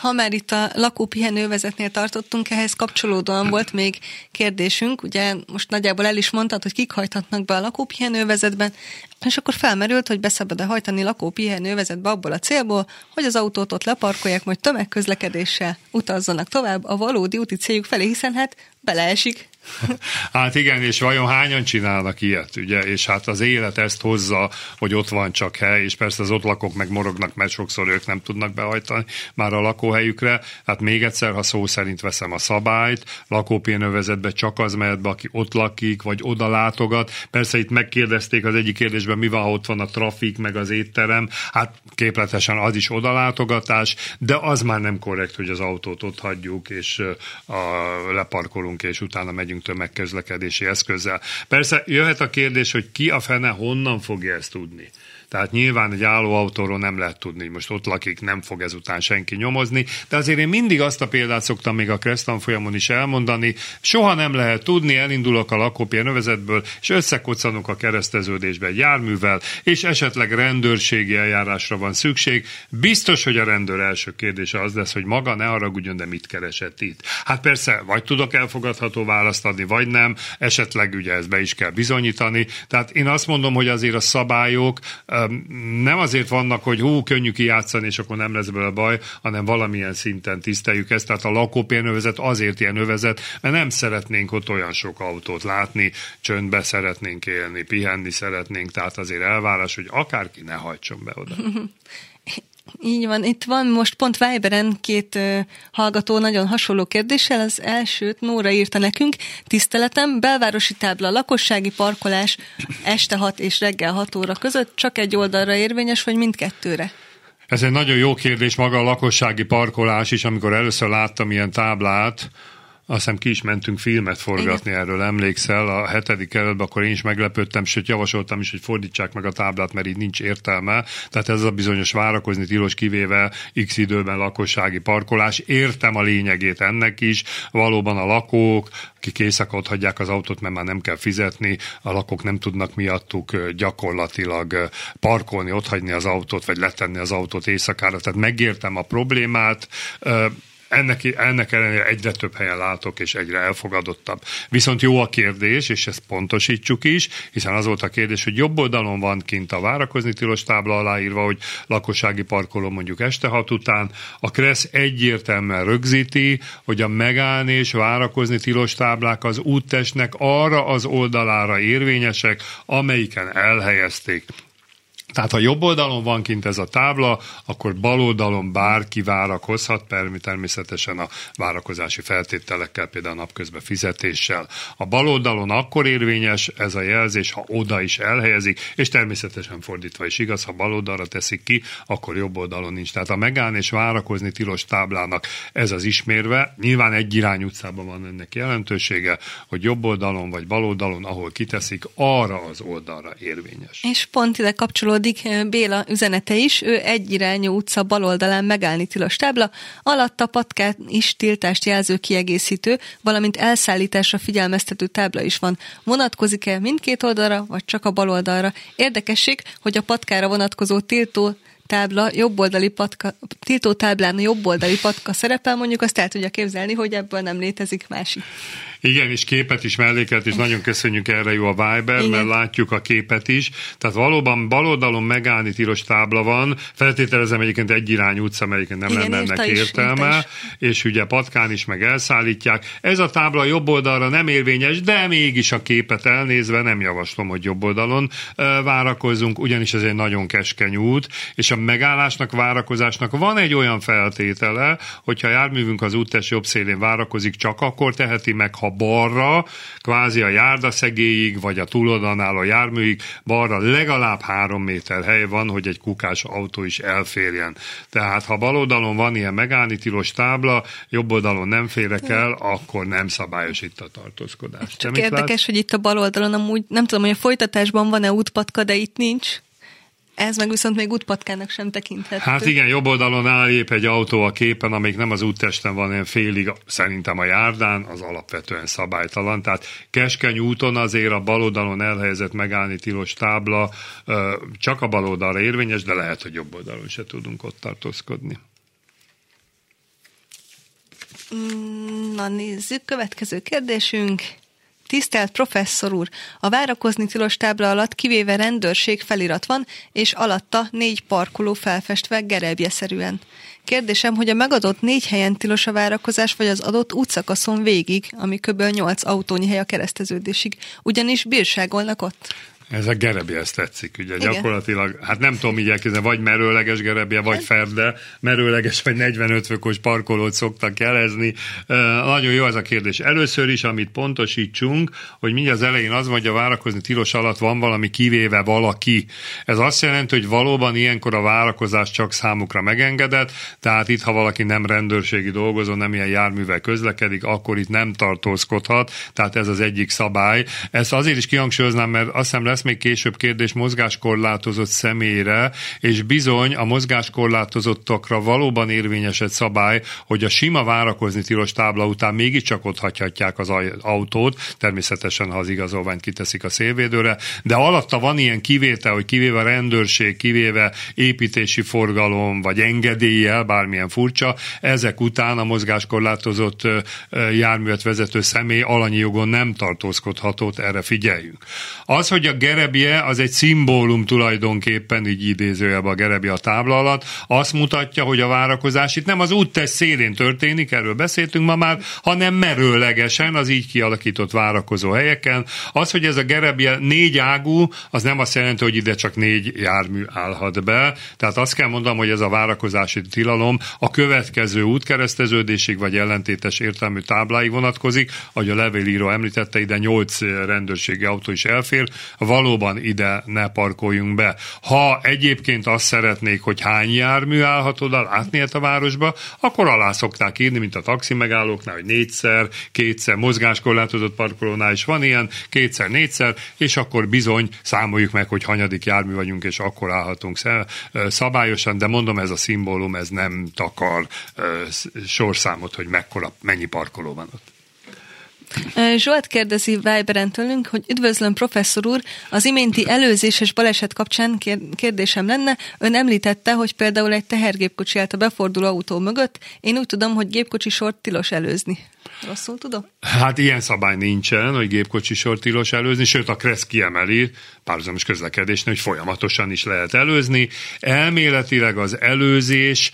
Ha már itt a lakópihenővezetnél tartottunk, ehhez kapcsolódóan volt még kérdésünk, ugye most nagyjából el is mondtad, hogy kik hajthatnak be a lakópihenővezetben, és akkor felmerült, hogy beszabad-e hajtani lakópihenővezetbe abból a célból, hogy az autót ott leparkolják, majd tömegközlekedéssel utazzanak tovább a valódi úti céljuk felé, hiszen hát beleesik. Hát igen, és vajon hányan csinálnak ilyet, ugye? És hát az élet ezt hozza, hogy ott van csak hely, és persze az ott lakók meg morognak, mert sokszor ők nem tudnak behajtani. Már a lakóhelyükre. Hát még egyszer, ha szó szerint veszem a szabályt, lakópénövezetbe csak az mehet be, aki ott lakik, vagy oda látogat. Persze itt megkérdezték az egyik kérdésben, mi van, ha ott van a trafik, meg az étterem. Hát képletesen az is odalátogatás, de az már nem korrekt, hogy az autót ott hagyjuk, és a, leparkolunk, és utána megyünk tömegközlekedési eszközzel. Persze jöhet a kérdés, hogy ki a fene honnan fogja ezt tudni. Tehát nyilván egy állóautóról nem lehet tudni, hogy most ott lakik, nem fog ezután senki nyomozni, de azért én mindig azt a példát szoktam még a Krestan folyamon is elmondani, soha nem lehet tudni, elindulok a lakópia növezetből, és összekoccanok a kereszteződésbe egy járművel, és esetleg rendőrségi eljárásra van szükség. Biztos, hogy a rendőr első kérdése az lesz, hogy maga ne haragudjon, de mit keresett itt. Hát persze, vagy tudok elfogadható választ adni, vagy nem, esetleg ugye ezt be is kell bizonyítani. Tehát én azt mondom, hogy azért a szabályok nem azért vannak, hogy hú, könnyű kijátszani, és akkor nem lesz belőle baj, hanem valamilyen szinten tiszteljük ezt. Tehát a lakópérnövezet azért ilyen övezet, mert nem szeretnénk ott olyan sok autót látni, csöndbe szeretnénk élni, pihenni szeretnénk, tehát azért elvárás, hogy akárki ne hajtson be oda. Így van, itt van most pont Viberen két uh, hallgató nagyon hasonló kérdéssel. Az elsőt Nóra írta nekünk. Tiszteletem, belvárosi tábla, lakossági parkolás este 6 és reggel 6 óra között csak egy oldalra érvényes, vagy mindkettőre? Ez egy nagyon jó kérdés maga a lakossági parkolás is, amikor először láttam ilyen táblát, azt hiszem ki is mentünk filmet forgatni Igen. erről, emlékszel, a hetedik kerületben, akkor én is meglepődtem, sőt javasoltam is, hogy fordítsák meg a táblát, mert így nincs értelme. Tehát ez a bizonyos várakozni tilos kivéve x időben lakossági parkolás. Értem a lényegét ennek is. Valóban a lakók, akik éjszaka ott hagyják az autót, mert már nem kell fizetni, a lakók nem tudnak miattuk gyakorlatilag parkolni, ott hagyni az autót, vagy letenni az autót éjszakára. Tehát megértem a problémát ennek, ennek ellenére egyre több helyen látok, és egyre elfogadottabb. Viszont jó a kérdés, és ezt pontosítsuk is, hiszen az volt a kérdés, hogy jobb oldalon van kint a várakozni tilos tábla aláírva, hogy lakossági parkoló mondjuk este hat után. A Kressz egyértelműen rögzíti, hogy a megállni és várakozni tilos táblák az úttestnek arra az oldalára érvényesek, amelyiken elhelyezték. Tehát ha jobb oldalon van kint ez a tábla, akkor bal oldalon bárki várakozhat, természetesen a várakozási feltételekkel, például napközben fizetéssel. A bal oldalon akkor érvényes ez a jelzés, ha oda is elhelyezik, és természetesen fordítva is igaz, ha bal oldalra teszik ki, akkor jobb oldalon nincs. Tehát a megállni és várakozni tilos táblának ez az ismérve. Nyilván egy irány utcában van ennek jelentősége, hogy jobb oldalon vagy bal oldalon, ahol kiteszik, arra az oldalra érvényes. És pont ide kapcsolódik kapcsolódik Béla üzenete is, ő egyirányú utca baloldalán megállni tilos tábla, alatta patkát is tiltást jelző kiegészítő, valamint elszállításra figyelmeztető tábla is van. Vonatkozik-e mindkét oldalra, vagy csak a baloldalra? Érdekesség, hogy a patkára vonatkozó tiltó tábla, jobboldali patka, tiltó táblán a jobboldali patka szerepel, mondjuk azt el tudja képzelni, hogy ebből nem létezik másik. Igen, és képet is mellékelt, és nagyon köszönjük erre jó a Viber, Igen. mert látjuk a képet is. Tehát valóban baloldalon megállni tilos tábla van, feltételezem egyébként egy irány utca, melyiken nem Igen, lenne ennek is, értelme, is. és ugye patkán is meg elszállítják. Ez a tábla jobb oldalra nem érvényes, de mégis a képet elnézve nem javaslom, hogy jobb oldalon várakozzunk, ugyanis ez egy nagyon keskeny út, és a megállásnak, várakozásnak van egy olyan feltétele, hogyha a járművünk az úttest jobb szélén várakozik, csak akkor teheti meg, ha balra, kvázi a járdaszegélyig, vagy a túloldalán álló járműig, balra legalább három méter hely van, hogy egy kukás autó is elférjen. Tehát ha bal oldalon van ilyen megállni tilos tábla, jobb oldalon nem férek el, akkor nem szabályos itt a tartózkodás. Csak érdekes, látsz? hogy itt a bal oldalon amúgy, nem tudom, hogy a folytatásban van-e útpatka, de itt nincs. Ez meg viszont még útpatkának sem tekinthető. Hát igen, jobb oldalon áll épp egy autó a képen, amíg nem az úttesten van, ilyen félig szerintem a járdán, az alapvetően szabálytalan. Tehát keskeny úton azért a bal oldalon elhelyezett megállni tilos tábla csak a bal oldalra érvényes, de lehet, hogy jobb oldalon se tudunk ott tartózkodni. Mm, na nézzük, következő kérdésünk. Tisztelt professzor úr, a várakozni tilos tábla alatt kivéve rendőrség felirat van, és alatta négy parkoló felfestve gerebjeszerűen. Kérdésem, hogy a megadott négy helyen tilos a várakozás, vagy az adott útszakaszon végig, ami kb. 8 autónyi hely a kereszteződésig, ugyanis bírságolnak ott. Ez a gerebje, ezt tetszik, ugye Igen. gyakorlatilag, hát nem tudom így elképzelni, vagy merőleges gerebje, vagy ferde, merőleges vagy 45 fokos parkolót szoktak jelezni. Uh, nagyon jó ez a kérdés. Először is, amit pontosítsunk, hogy mindjárt az elején az vagy a várakozni tilos alatt van valami kivéve valaki. Ez azt jelenti, hogy valóban ilyenkor a várakozás csak számukra megengedett, tehát itt, ha valaki nem rendőrségi dolgozó, nem ilyen járművel közlekedik, akkor itt nem tartózkodhat, tehát ez az egyik szabály. Ezt azért is kihangsúlyoznám, mert azt hiszem lesz lesz még később kérdés mozgáskorlátozott személyre, és bizony a mozgáskorlátozottakra valóban érvényes egy szabály, hogy a sima várakozni tilos tábla után mégiscsak ott hagyhatják az autót, természetesen, ha az igazolványt kiteszik a szélvédőre, de alatta van ilyen kivétel, hogy kivéve rendőrség, kivéve építési forgalom, vagy engedéllyel, bármilyen furcsa, ezek után a mozgáskorlátozott járművet vezető személy alanyi jogon nem tartózkodhatott, erre figyeljünk. Az, hogy a gerebje az egy szimbólum tulajdonképpen, így idézőjelben a gerebje a tábla alatt, azt mutatja, hogy a várakozás itt nem az úttest szélén történik, erről beszéltünk ma már, hanem merőlegesen az így kialakított várakozó helyeken. Az, hogy ez a gerebje négy ágú, az nem azt jelenti, hogy ide csak négy jármű állhat be. Tehát azt kell mondanom, hogy ez a várakozási tilalom a következő útkereszteződésig vagy ellentétes értelmű tábláig vonatkozik, ahogy a levélíró említette, ide nyolc rendőrségi autó is elfér, valóban ide ne parkoljunk be. Ha egyébként azt szeretnék, hogy hány jármű állhat oda, látni a városba, akkor alá szokták írni, mint a taxi megállóknál, hogy négyszer, kétszer, mozgáskorlátozott parkolónál is van ilyen, kétszer, négyszer, és akkor bizony számoljuk meg, hogy hanyadik jármű vagyunk, és akkor állhatunk szabályosan, de mondom, ez a szimbólum, ez nem takar sorszámot, hogy mekkora, mennyi parkoló van ott. Zsolt kérdezi Viberen tőlünk, hogy üdvözlöm professzor úr, az iménti előzéses baleset kapcsán kérdésem lenne, ön említette, hogy például egy tehergépkocsi állt a beforduló autó mögött, én úgy tudom, hogy gépkocsi sort tilos előzni. Rosszul tudom? Hát ilyen szabály nincsen, hogy gépkocsi sort tilos előzni, sőt a Kressz kiemeli párhuzamos közlekedésnél, hogy folyamatosan is lehet előzni. Elméletileg az előzés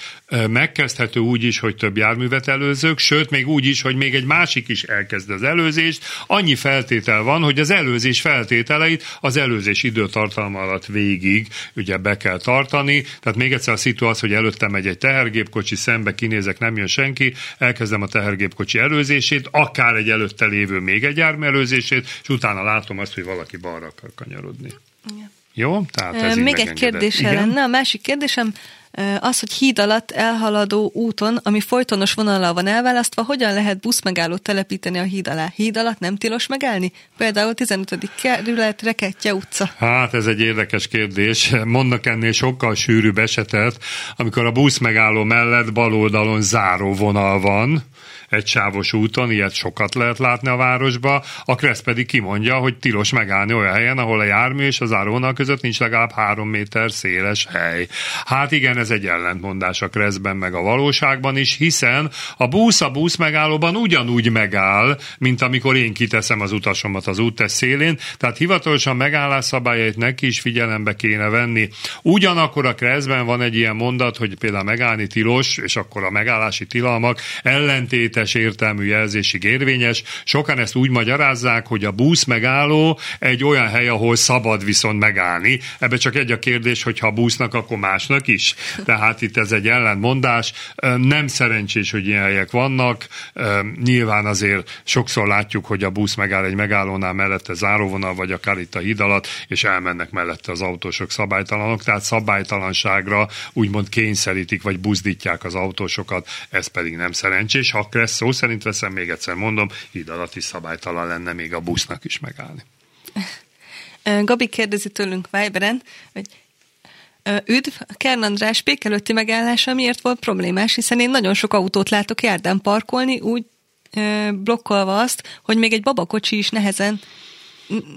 megkezdhető úgy is, hogy több járművet előzök, sőt még úgy is, hogy még egy másik is elkezd az előzést. Annyi feltétel van, hogy az előzés feltételeit az előzés időtartalma alatt végig ugye be kell tartani. Tehát még egyszer a szitu az, hogy előttem megy egy tehergépkocsi, szembe kinézek, nem jön senki, elkezdem a tehergépkocsi előzését, akár egy előtte lévő még egy jármű előzését, és utána látom azt, hogy valaki balra akar kanyarodni. Ja. Jó? Tehát ez Még egy kérdés lenne. A másik kérdésem, az, hogy híd alatt elhaladó úton, ami folytonos vonallal van elválasztva, hogyan lehet buszmegállót telepíteni a híd alá? Híd alatt nem tilos megállni? Például 15. kerület, Reketje utca. Hát ez egy érdekes kérdés. Mondnak ennél sokkal sűrűbb esetet, amikor a buszmegálló mellett bal oldalon záró vonal van, egy sávos úton, ilyet sokat lehet látni a városba, a Kressz pedig kimondja, hogy tilos megállni olyan helyen, ahol a jármű és az árónal között nincs legalább három méter széles hely. Hát igen, ez egy ellentmondás a Kresszben meg a valóságban is, hiszen a busz a busz megállóban ugyanúgy megáll, mint amikor én kiteszem az utasomat az úttest szélén, tehát hivatalosan megállás szabályait neki is figyelembe kéne venni. Ugyanakkor a Kresszben van egy ilyen mondat, hogy például megállni tilos, és akkor a megállási tilalmak ellentétes értelmű jelzésig érvényes. Sokan ezt úgy magyarázzák, hogy a busz megálló egy olyan hely, ahol szabad viszont megállni. Ebbe csak egy a kérdés, hogy ha busznak, akkor másnak is. Tehát itt ez egy ellentmondás. Nem szerencsés, hogy ilyen helyek vannak. Nyilván azért sokszor látjuk, hogy a busz megáll egy megállónál mellette záróvonal, vagy akár itt a híd alatt, és elmennek mellette az autósok szabálytalanok. Tehát szabálytalanságra úgymond kényszerítik, vagy buzdítják az autósokat, ez pedig nem szerencsés. Ha ezt szó szerint veszem, még egyszer mondom, híd alatt is szabálytalan lenne még a busznak is megállni. Gabi kérdezi tőlünk Viberen, hogy Üdv, Kern András pék előtti megállása miért volt problémás, hiszen én nagyon sok autót látok járdán parkolni, úgy blokkolva azt, hogy még egy babakocsi is nehezen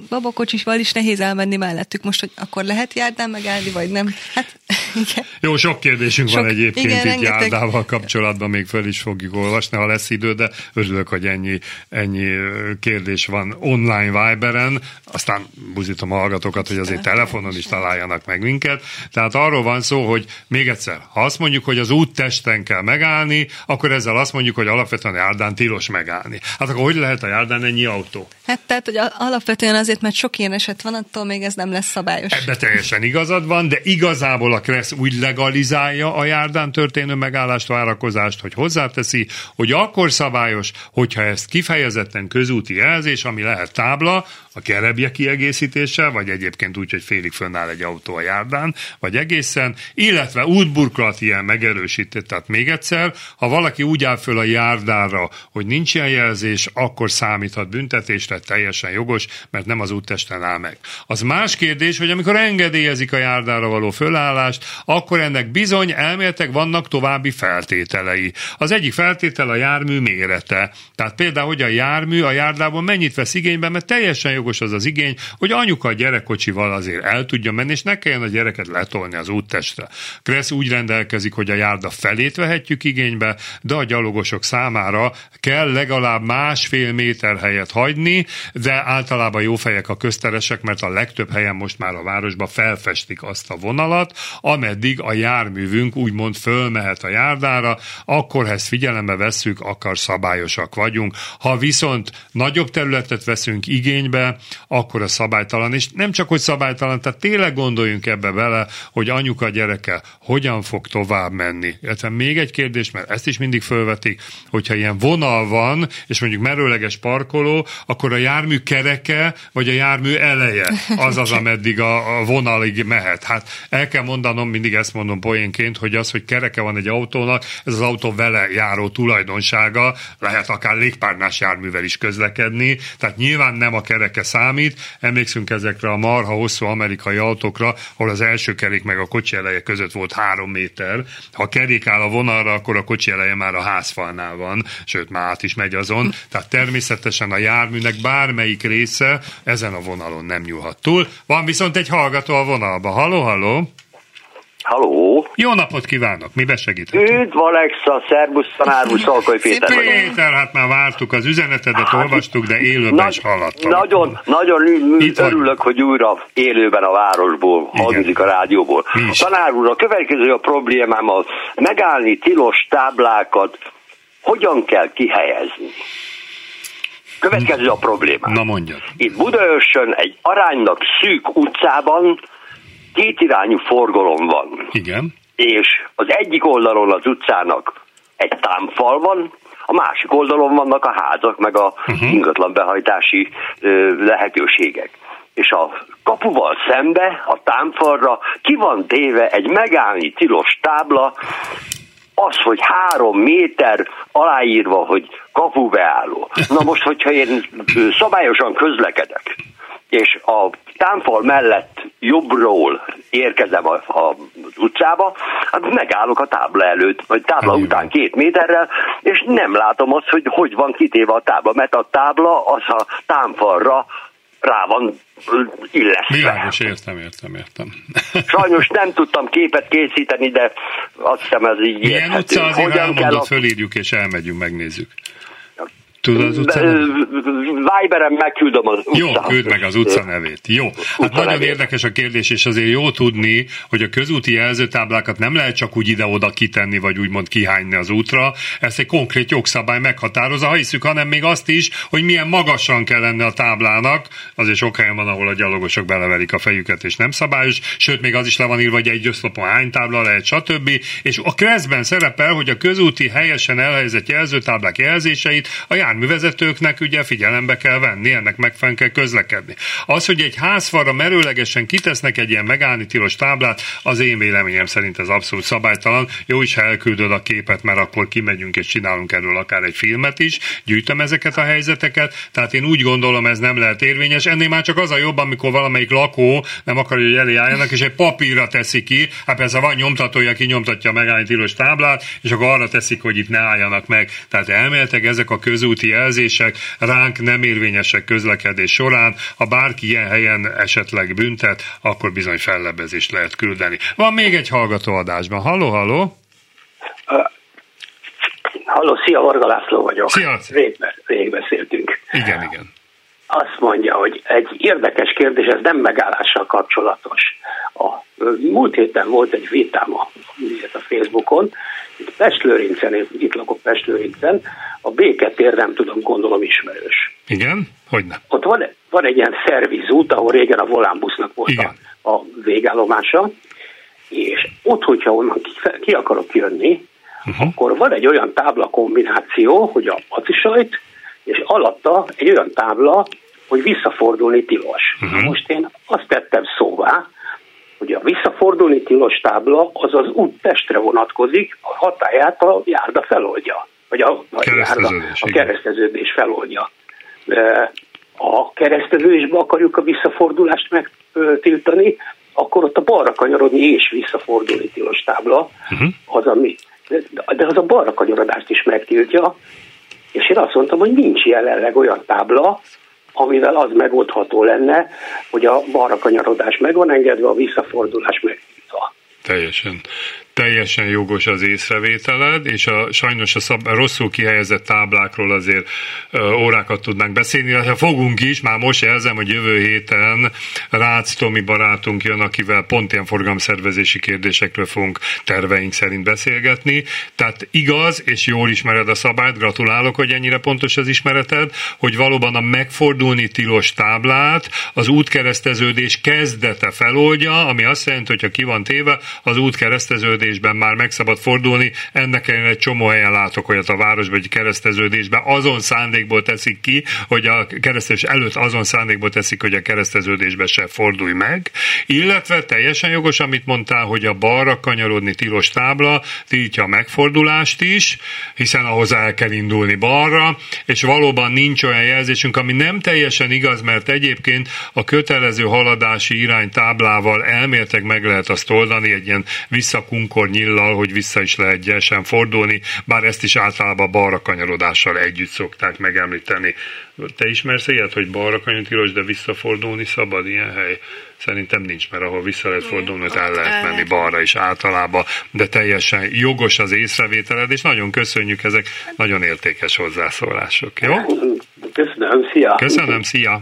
babakocsisval is nehéz elmenni mellettük. Most, hogy akkor lehet járdán megállni, vagy nem? Hát Igen. Jó, sok kérdésünk sok, van egyébként igen, itt rengeteg... járdával kapcsolatban, még fel is fogjuk olvasni, ha lesz idő, de örülök, hogy ennyi, ennyi kérdés van online Viberen, aztán buzítom a hallgatókat, hogy azért telefonon is találjanak meg minket. Tehát arról van szó, hogy még egyszer, ha azt mondjuk, hogy az úttesten kell megállni, akkor ezzel azt mondjuk, hogy alapvetően járdán tilos megállni. Hát akkor hogy lehet a járdán ennyi autó? Hát tehát, hogy alapvetően azért, mert sok ilyen eset van, attól még ez nem lesz szabályos. Ebbe teljesen igazad van, de igazából a Kressz úgy legalizálja a járdán történő megállást, várakozást, hogy hozzáteszi, hogy akkor szabályos, hogyha ezt kifejezetten közúti jelzés, ami lehet tábla, a kerebje kiegészítéssel, vagy egyébként úgy, hogy félig fönnáll egy autó a járdán, vagy egészen, illetve útburkolat ilyen megerősített. Tehát még egyszer, ha valaki úgy áll föl a járdára, hogy nincs ilyen jelzés, akkor számíthat büntetésre, teljesen jogos, mert nem az úttesten áll meg. Az más kérdés, hogy amikor engedélyezik a járdára való fölállást, akkor ennek bizony elméletek vannak további feltételei. Az egyik feltétel a jármű mérete. Tehát például, hogy a jármű a járdában mennyit vesz igénybe, mert teljesen jogos az az igény, hogy anyuka a gyerekkocsival azért el tudja menni, és ne kelljen a gyereket letolni az úttestre. Kressz úgy rendelkezik, hogy a járda felét vehetjük igénybe, de a gyalogosok számára kell legalább másfél méter helyet hagyni, de általában jó fejek a közteresek, mert a legtöbb helyen most már a városba felfestik azt a vonalat, ameddig a járművünk úgymond fölmehet a járdára, akkor ha ezt figyelembe vesszük, akkor szabályosak vagyunk. Ha viszont nagyobb területet veszünk igénybe, akkor a szabálytalan. És nem csak, hogy szabálytalan, tehát tényleg gondoljunk ebbe bele, hogy anyuka gyereke hogyan fog tovább menni. Illetve még egy kérdés, mert ezt is mindig fölvetik, hogyha ilyen vonal van, és mondjuk merőleges parkoló, akkor a jármű kereke, vagy a jármű eleje az az, ameddig a, a vonalig mehet. Hát el kell mondanom, mindig ezt mondom poénként, hogy az, hogy kereke van egy autónak, ez az autó vele járó tulajdonsága, lehet akár légpárnás járművel is közlekedni, tehát nyilván nem a kereke számít. Emlékszünk ezekre a marha hosszú amerikai autókra, ahol az első kerék meg a kocsi eleje között volt három méter. Ha kerék áll a vonalra, akkor a kocsi eleje már a házfalnál van, sőt már át is megy azon. Tehát természetesen a járműnek bármelyik része ezen a vonalon nem nyúlhat túl. Van viszont egy hallgató a vonalba. Halló, halló! Halló! Jó napot kívánok! Mi besegíthetünk? Üdv Alexa, szervusz, tanárbusz, Szalkai Péter Péter, hát már vártuk az üzenetedet, hát, olvastuk, de élőben na, is hallattam. Nagyon, nagyon Itt örülök, hogy újra élőben a városból hangzik a rádióból. A tanár úr, a következő a problémám az megállni tilos táblákat hogyan kell kihelyezni? Következő a probléma. Na mondja. Itt Budaörsön egy aránylag szűk utcában kétirányú forgalom van. Igen. És az egyik oldalon az utcának egy támfal van, a másik oldalon vannak a házak, meg a uh-huh. ingatlan behajtási ö, lehetőségek. És a kapuval szembe, a támfalra ki van téve egy megállni tilos tábla, az, hogy három méter aláírva, hogy kapubeálló. Na most, hogyha én szabályosan közlekedek, és a támfal mellett jobbról érkezem a, a, utcába, hát megállok a tábla előtt, vagy tábla Annyi után két méterrel, és nem látom azt, hogy hogy van kitéve a tábla, mert a tábla az a támfalra rá van illesztve. Világos, értem, értem, értem. Sajnos nem tudtam képet készíteni, de azt hiszem ez így Milyen érthető. utca azért Hogyan kell a... fölírjuk és elmegyünk, megnézzük. Tudod az utca Viberen megküldöm az utca. Jó, küld meg az utca nevét. Jó. Hát utca nagyon nevét. érdekes a kérdés, és azért jó tudni, hogy a közúti jelzőtáblákat nem lehet csak úgy ide-oda kitenni, vagy úgymond kihányni az útra. Ezt egy konkrét jogszabály meghatározza, ha hiszük, hanem még azt is, hogy milyen magasan kell lenni a táblának. Azért sok helyen van, ahol a gyalogosok beleverik a fejüket, és nem szabályos. Sőt, még az is le van írva, hogy egy oszlopon hány tábla lehet, stb. És a kreszben szerepel, hogy a közúti helyesen elhelyezett jelzőtáblák jelzéseit a jár járművezetőknek ugye figyelembe kell venni, ennek megfelelően kell közlekedni. Az, hogy egy házfalra merőlegesen kitesznek egy ilyen megállni tilos táblát, az én véleményem szerint ez abszolút szabálytalan. Jó is, ha elküldöd a képet, mert akkor kimegyünk és csinálunk erről akár egy filmet is, gyűjtöm ezeket a helyzeteket, tehát én úgy gondolom, ez nem lehet érvényes. Ennél már csak az a jobb, amikor valamelyik lakó nem akarja, hogy elé álljanak, és egy papírra teszi ki, hát persze van nyomtatója, aki nyomtatja a megállni tilos táblát, és akkor arra teszik, hogy itt ne álljanak meg. Tehát elméletek ezek a közúti úti jelzések ránk nem érvényesek közlekedés során. Ha bárki ilyen helyen esetleg büntet, akkor bizony fellebezést lehet küldeni. Van még egy hallgató adásban. Halló, halló? Halló, szia, Varga László vagyok. Szia. Rég, rég beszéltünk. Igen, igen. Azt mondja, hogy egy érdekes kérdés, ez nem megállással kapcsolatos. A múlt héten volt egy vitám a, a Facebookon, itt Pestlőrincen, itt lakok Pestlőrincen, a béketér nem tudom, gondolom ismerős. Igen? Hogy nem? Ott van, van egy ilyen szervizút, ahol régen a volánbusznak volt Igen. a, a végállomása, és ott, hogyha onnan ki, ki akarok jönni, uh-huh. akkor van egy olyan tábla kombináció, hogy a macisajt, és alatta egy olyan tábla, hogy visszafordulni tilos. Uh-huh. Most én azt tettem szóvá, hogy a visszafordulni tilos tábla az az út testre vonatkozik, a hatáját a járda feloldja. Vagy a, a, járda, a kereszteződés feloldja. A kereszteződésbe akarjuk a visszafordulást megtiltani, akkor ott a balra kanyarodni és visszafordulni tilos tábla, uh-huh. az ami, de az a balra kanyarodást is megtiltja, és én azt mondtam, hogy nincs jelenleg olyan tábla, amivel az megoldható lenne, hogy a balra kanyarodás meg van engedve, a visszafordulás megtiltva. Teljesen teljesen jogos az észrevételed, és a, sajnos a, szab, a rosszul kihelyezett táblákról azért ö, órákat tudnánk beszélni, ha fogunk is, már most jelzem, hogy jövő héten Rácz Tomi barátunk jön, akivel pont ilyen forgalomszervezési kérdésekről fogunk terveink szerint beszélgetni. Tehát igaz, és jól ismered a szabályt, gratulálok, hogy ennyire pontos az ismereted, hogy valóban a megfordulni tilos táblát az útkereszteződés kezdete feloldja, ami azt jelenti, hogy ha ki van téve, az útkereszteződés kereszteződésben már meg szabad fordulni, ennek ellen egy csomó helyen látok olyat a városban, hogy kereszteződésben azon szándékból teszik ki, hogy a kereszteződés előtt azon szándékból teszik, hogy a kereszteződésbe se fordulj meg, illetve teljesen jogos, amit mondtál, hogy a balra kanyarodni tilos tábla tiltja a megfordulást is, hiszen ahhoz el kell indulni balra, és valóban nincs olyan jelzésünk, ami nem teljesen igaz, mert egyébként a kötelező haladási irány táblával elméltek meg lehet azt oldani, egy ilyen visszakunkor akkor nyillal, hogy vissza is lehet gyersen fordulni, bár ezt is általában balra kanyarodással együtt szokták megemlíteni. Te ismersz ilyet, hogy balra kanyarodni de visszafordulni szabad ilyen hely? Szerintem nincs, mert ahol vissza lehet fordulni, ott el lehet menni balra is általában, de teljesen jogos az észrevételed, és nagyon köszönjük, ezek nagyon értékes hozzászólások, jó? Köszönöm, szia! Köszönöm, szia!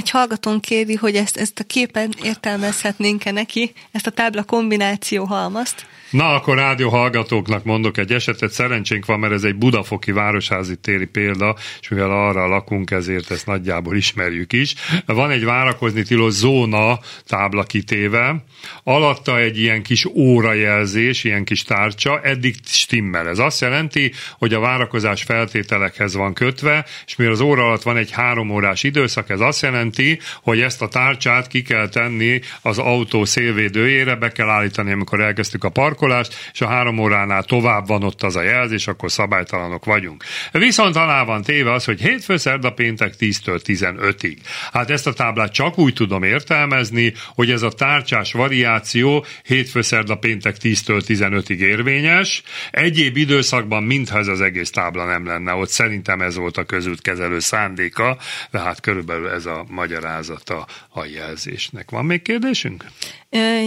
Egy hallgatón kéri, hogy ezt, ezt a képen értelmezhetnénk-e neki, ezt a tábla kombináció halmazt. Na, akkor rádió hallgatóknak mondok egy esetet. Szerencsénk van, mert ez egy budafoki városházi téri példa, és mivel arra lakunk, ezért ezt nagyjából ismerjük is. Van egy várakozni tilos zóna tábla kitéve, alatta egy ilyen kis órajelzés, ilyen kis tárcsa, eddig stimmel. Ez azt jelenti, hogy a várakozás feltételekhez van kötve, és mivel az óra alatt van egy három órás időszak, ez azt jelenti, hogy ezt a tárcsát ki kell tenni az autó szélvédőjére, be kell állítani, amikor elkezdtük a park parkolást, és a három óránál tovább van ott az a jelzés, akkor szabálytalanok vagyunk. Viszont alá van téve az, hogy hétfő, szerda, péntek 10-től 15-ig. Hát ezt a táblát csak úgy tudom értelmezni, hogy ez a tárcsás variáció hétfő, szerda, péntek 10-től 15-ig érvényes. Egyéb időszakban mintha ez az egész tábla nem lenne ott. Szerintem ez volt a közútkezelő szándéka, de hát körülbelül ez a magyarázata a jelzésnek. Van még kérdésünk?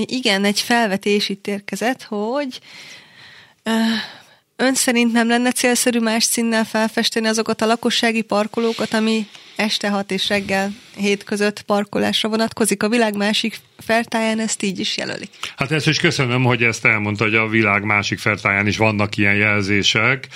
Igen, egy felvetés itt érkezett, hogy ön szerint nem lenne célszerű más színnel felfesteni azokat a lakossági parkolókat, ami este 6 és reggel 7 között parkolásra vonatkozik. A világ másik fertáján ezt így is jelölik. Hát ezt is köszönöm, hogy ezt elmondta, hogy a világ másik fertáján is vannak ilyen jelzések.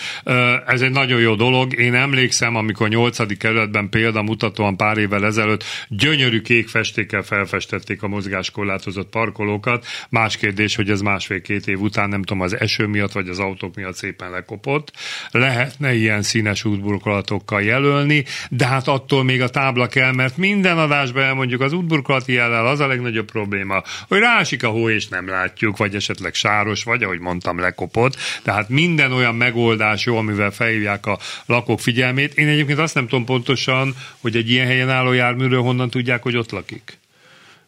Ez egy nagyon jó dolog. Én emlékszem, amikor 8. kerületben példamutatóan pár évvel ezelőtt gyönyörű kék festékkel felfestették a mozgáskorlátozott parkolókat. Más kérdés, hogy ez másfél-két év után, nem tudom, az eső miatt vagy az autók miatt szépen lekopott. Lehetne ilyen színes útburkolatokkal jelölni, de hát attól még a tábla kell, mert minden adásban elmondjuk az útburkolati jellel az a legnagyobb probléma, hogy rásik a hó és nem látjuk, vagy esetleg sáros, vagy ahogy mondtam, lekopott. Tehát minden olyan megoldás jó, amivel felhívják a lakók figyelmét. Én egyébként azt nem tudom pontosan, hogy egy ilyen helyen álló járműről honnan tudják, hogy ott lakik.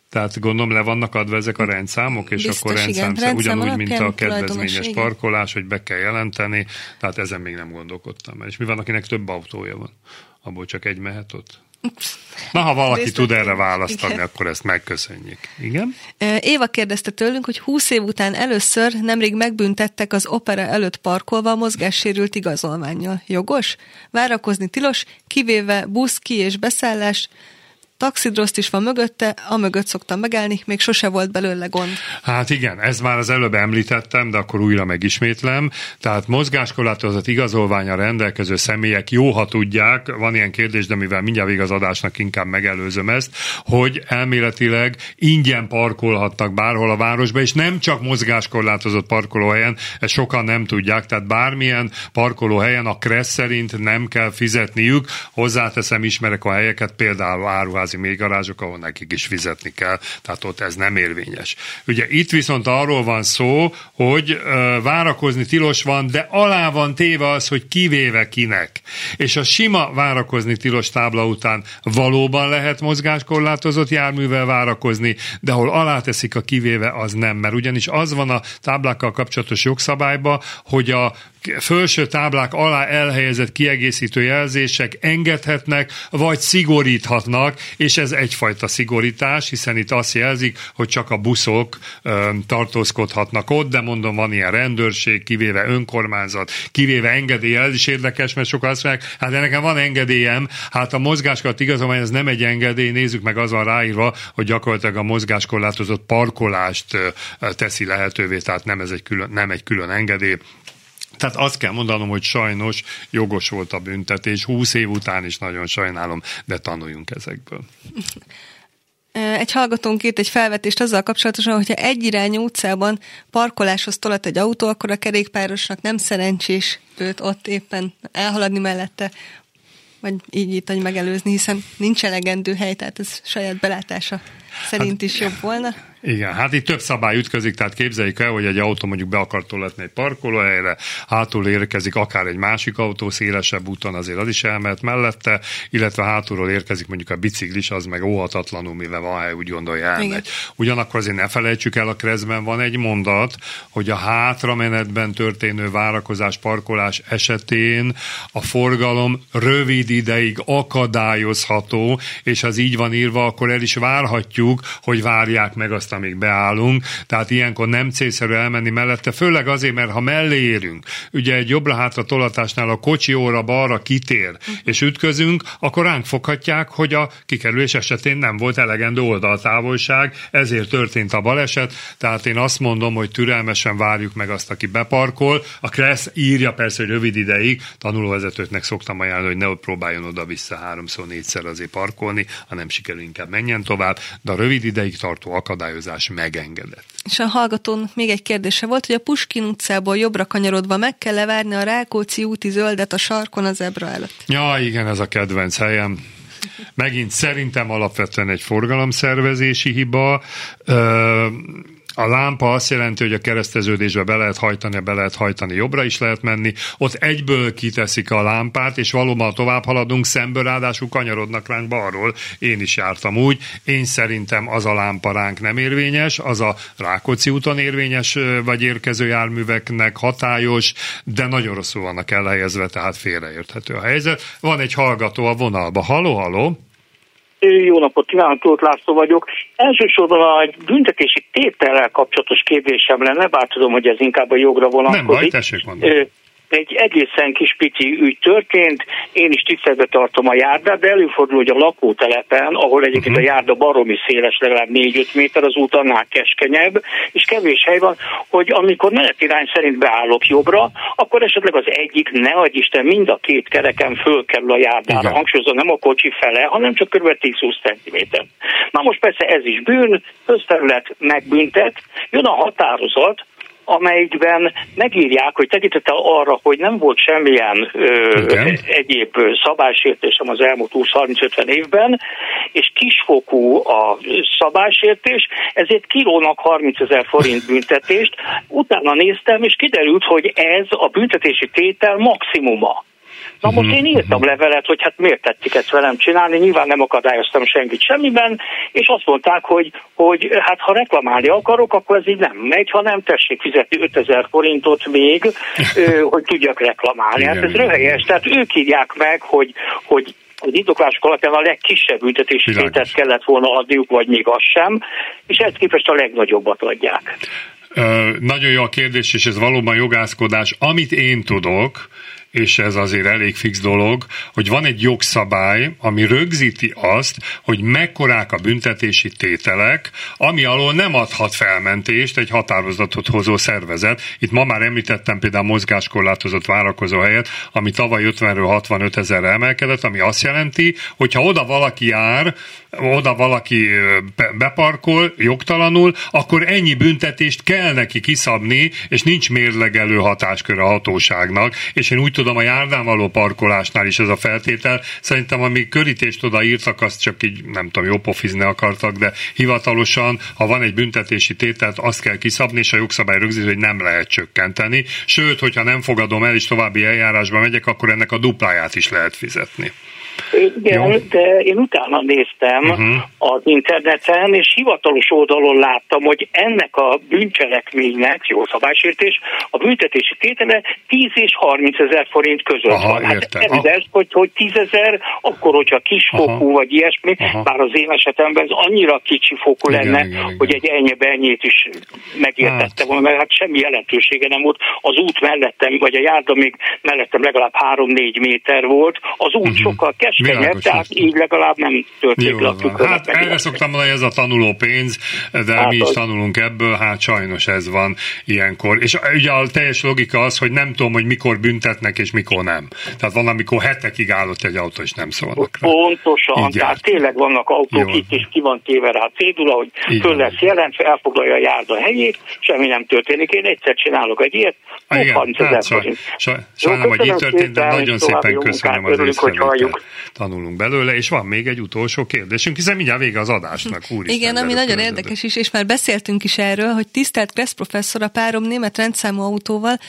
Tehát gondolom le vannak adva ezek a rendszámok, és Biztos, akkor rendszám, igen. Rendszám ugyanúgy, mint a kedvezményes parkolás, hogy be kell jelenteni, tehát ezen még nem gondolkodtam. És mi van, akinek több autója van? Abból csak egy mehet ott? Na, ha valaki Részletén. tud erre választani, Igen. akkor ezt megköszönjük. Igen? Éva kérdezte tőlünk, hogy 20 év után először nemrég megbüntettek az opera előtt parkolva a mozgássérült igazolványjal. Jogos? Várakozni tilos, kivéve busz, ki és beszállás, taxidroszt is van mögötte, amögött szoktam megállni, még sose volt belőle gond. Hát igen, ez már az előbb említettem, de akkor újra megismétlem. Tehát mozgáskorlátozott igazolványa rendelkező személyek jó, ha tudják, van ilyen kérdés, de mivel mindjárt vég az adásnak inkább megelőzöm ezt, hogy elméletileg ingyen parkolhatnak bárhol a városba, és nem csak mozgáskorlátozott parkolóhelyen, ezt sokan nem tudják, tehát bármilyen parkolóhelyen a KRESZ szerint nem kell fizetniük. Hozzáteszem, ismerek a helyeket, például áruházi mélygarázsok, ahol nekik is fizetni kell, tehát ott ez nem érvényes. Ugye itt viszont arról van szó, hogy ö, várakozni tilos van, de alá van téve az, hogy kivéve kinek. És a sima várakozni tilos tábla után valóban lehet mozgáskorlátozott járművel várakozni, de ahol aláteszik a kivéve, az nem. Mert ugyanis az van a táblákkal kapcsolatos jogszabályban, hogy a felső táblák alá elhelyezett kiegészítő jelzések engedhetnek, vagy szigoríthatnak, és ez egyfajta szigorítás, hiszen itt azt jelzik, hogy csak a buszok ö, tartózkodhatnak ott, de mondom, van ilyen rendőrség, kivéve önkormányzat, kivéve engedélye, ez is érdekes, mert sokan azt mondják, hát de nekem van engedélyem, hát a mozgáskort igazolvány ez nem egy engedély, nézzük meg, az van ráírva, hogy gyakorlatilag a mozgáskorlátozott parkolást teszi lehetővé, tehát nem, ez egy külön, nem egy külön engedély, tehát azt kell mondanom, hogy sajnos jogos volt a büntetés, 20 év után is nagyon sajnálom, de tanuljunk ezekből. Egy hallgatónk írt egy felvetést azzal kapcsolatosan, hogyha egy irányú utcában parkoláshoz tolat egy autó, akkor a kerékpárosnak nem szerencsés őt ott éppen elhaladni mellette, vagy így itt, hogy megelőzni, hiszen nincs elegendő hely, tehát ez saját belátása szerint is jobb volna. Igen, hát itt több szabály ütközik, tehát képzeljük el, hogy egy autó mondjuk be akar tolatni egy parkolóhelyre, hátul érkezik akár egy másik autó szélesebb úton, azért az is elmehet mellette, illetve hátulról érkezik mondjuk a biciklis, az meg óhatatlanul, mivel van hely, úgy gondolja elmegy. Igen. Ugyanakkor azért ne felejtsük el, a krezben van egy mondat, hogy a hátramenetben történő várakozás, parkolás esetén a forgalom rövid ideig akadályozható, és az így van írva, akkor el is várhatjuk, hogy várják meg azt, amíg beállunk. Tehát ilyenkor nem célszerű elmenni mellette, főleg azért, mert ha mellé érünk, ugye egy jobbra-hátra tolatásnál a kocsi óra balra kitér, és ütközünk, akkor ránk foghatják, hogy a kikerülés esetén nem volt elegendő oldaltávolság, ezért történt a baleset. Tehát én azt mondom, hogy türelmesen várjuk meg azt, aki beparkol. A Kressz írja persze, hogy rövid ideig, tanulóvezetőknek szoktam ajánlani, hogy ne próbáljon oda-vissza háromszor, négyszer azért parkolni, ha nem sikerül, inkább menjen tovább, de a rövid ideig tartó akadályozás megengedett. És a hallgatón még egy kérdése volt, hogy a Puskin utcából jobbra kanyarodva meg kell levárni a Rákóczi úti zöldet a sarkon a zebra előtt. Ja, igen, ez a kedvenc helyem. Megint szerintem alapvetően egy forgalomszervezési hiba. Ö, a lámpa azt jelenti, hogy a kereszteződésbe be lehet hajtani, be lehet hajtani, jobbra is lehet menni. Ott egyből kiteszik a lámpát, és valóban tovább haladunk, szemből ráadásul kanyarodnak ránk balról. Én is jártam úgy. Én szerintem az a lámpa ránk nem érvényes, az a Rákóczi úton érvényes, vagy érkező járműveknek hatályos, de nagyon rosszul vannak elhelyezve, tehát félreérthető a helyzet. Van egy hallgató a vonalba. Haló, haló! Jó napot kívánok, Tóth László vagyok. Elsősorban a büntetési tétellel kapcsolatos kérdésem lenne, bár tudom, hogy ez inkább a jogra vonatkozik. Nem baj, tessék mondani egy egészen kis pici ügy történt, én is tiszteletbe tartom a járdát, de előfordul, hogy a lakótelepen, ahol egyébként a járda baromi széles, legalább 4-5 méter, az út annál keskenyebb, és kevés hely van, hogy amikor menetirány szerint beállok jobbra, akkor esetleg az egyik, ne adj Isten, mind a két kereken fölkerül a járdára. Hangsúlyozom, nem a kocsi fele, hanem csak kb. 10-20 cm. Na most persze ez is bűn, közterület megbüntet, jön a határozat, amelyikben megírják, hogy tekintettel arra, hogy nem volt semmilyen ö, egyéb szabálysértésem az elmúlt 20-30-50 évben, és kisfokú a szabálysértés, ezért kilónak 30 ezer forint büntetést. Utána néztem, és kiderült, hogy ez a büntetési tétel maximuma. Na most én írtam levelet, hogy hát miért tették ezt velem csinálni, nyilván nem akadályoztam senkit semmiben, és azt mondták, hogy, hogy hát ha reklamálni akarok, akkor ez így nem megy, ha nem tessék fizetni 5000 forintot még, hogy tudjak reklamálni. Hát ez röhelyes, tehát ők írják meg, hogy, hogy az indoklások alapján a legkisebb büntetési tételt kellett volna adniuk, vagy még az sem, és ezt képest a legnagyobbat adják. Ö, nagyon jó a kérdés, és ez valóban jogászkodás. Amit én tudok, és ez azért elég fix dolog, hogy van egy jogszabály, ami rögzíti azt, hogy mekkorák a büntetési tételek, ami alól nem adhat felmentést egy határozatot hozó szervezet. Itt ma már említettem például mozgáskorlátozott várakozó helyet, ami tavaly 50-ről 65 ezerre emelkedett, ami azt jelenti, hogy ha oda valaki jár, oda valaki beparkol jogtalanul, akkor ennyi büntetést kell neki kiszabni, és nincs mérlegelő hatáskör a hatóságnak, és én úgy tudom, a járdán való parkolásnál is ez a feltétel. Szerintem, ami körítést odaírtak, azt csak így, nem tudom, jópofizni akartak, de hivatalosan, ha van egy büntetési tételt, azt kell kiszabni, és a jogszabály rögzít, hogy nem lehet csökkenteni. Sőt, hogyha nem fogadom el, és további eljárásba megyek, akkor ennek a dupláját is lehet fizetni. Igen, Jó. de én utána néztem uh-huh. az interneten, és hivatalos oldalon láttam, hogy ennek a bűncselekménynek, jó szabálysértés, a büntetési tétele 10 és 30 ezer forint között Aha, van. Hát evidens, hogy, hogy 10 ezer, akkor, hogyha kisfokú Aha. vagy ilyesmi, Aha. bár az én esetemben ez annyira kicsi fokú igen, lenne, igen, igen. hogy egy ennyi ennyit is megértette hát. volna, mert hát semmi jelentősége nem volt. Az út mellettem, vagy a járda még mellettem legalább 3-4 méter volt, az út uh-huh. sokkal keskenyebb, Világos, tehát így legalább nem történik le a Hát erre szoktam mondani, ez a tanuló pénz, de hát mi is az... tanulunk ebből, hát sajnos ez van ilyenkor. És ugye a teljes logika az, hogy nem tudom, hogy mikor büntetnek és mikor nem. Tehát van, amikor hetekig állott egy autó, és nem szólnak rá. Pontosan, így tehát tényleg vannak autók Jó. itt, és ki van téve rá a cédula, hogy így föl lesz jelentve, elfoglalja a járda helyét, semmi nem történik. Én egyszer csinálok egy ilyet, igen, 30 hát, saj, sajnálom, hogy így történt, de nagyon szépen köszönöm az észrevételt tanulunk belőle, és van még egy utolsó kérdésünk, hiszen mindjárt vége az adásnak. Úr Igen, ami nagyon között. érdekes is, és már beszéltünk is erről, hogy tisztelt Kressz professzor a párom német rendszámú autóval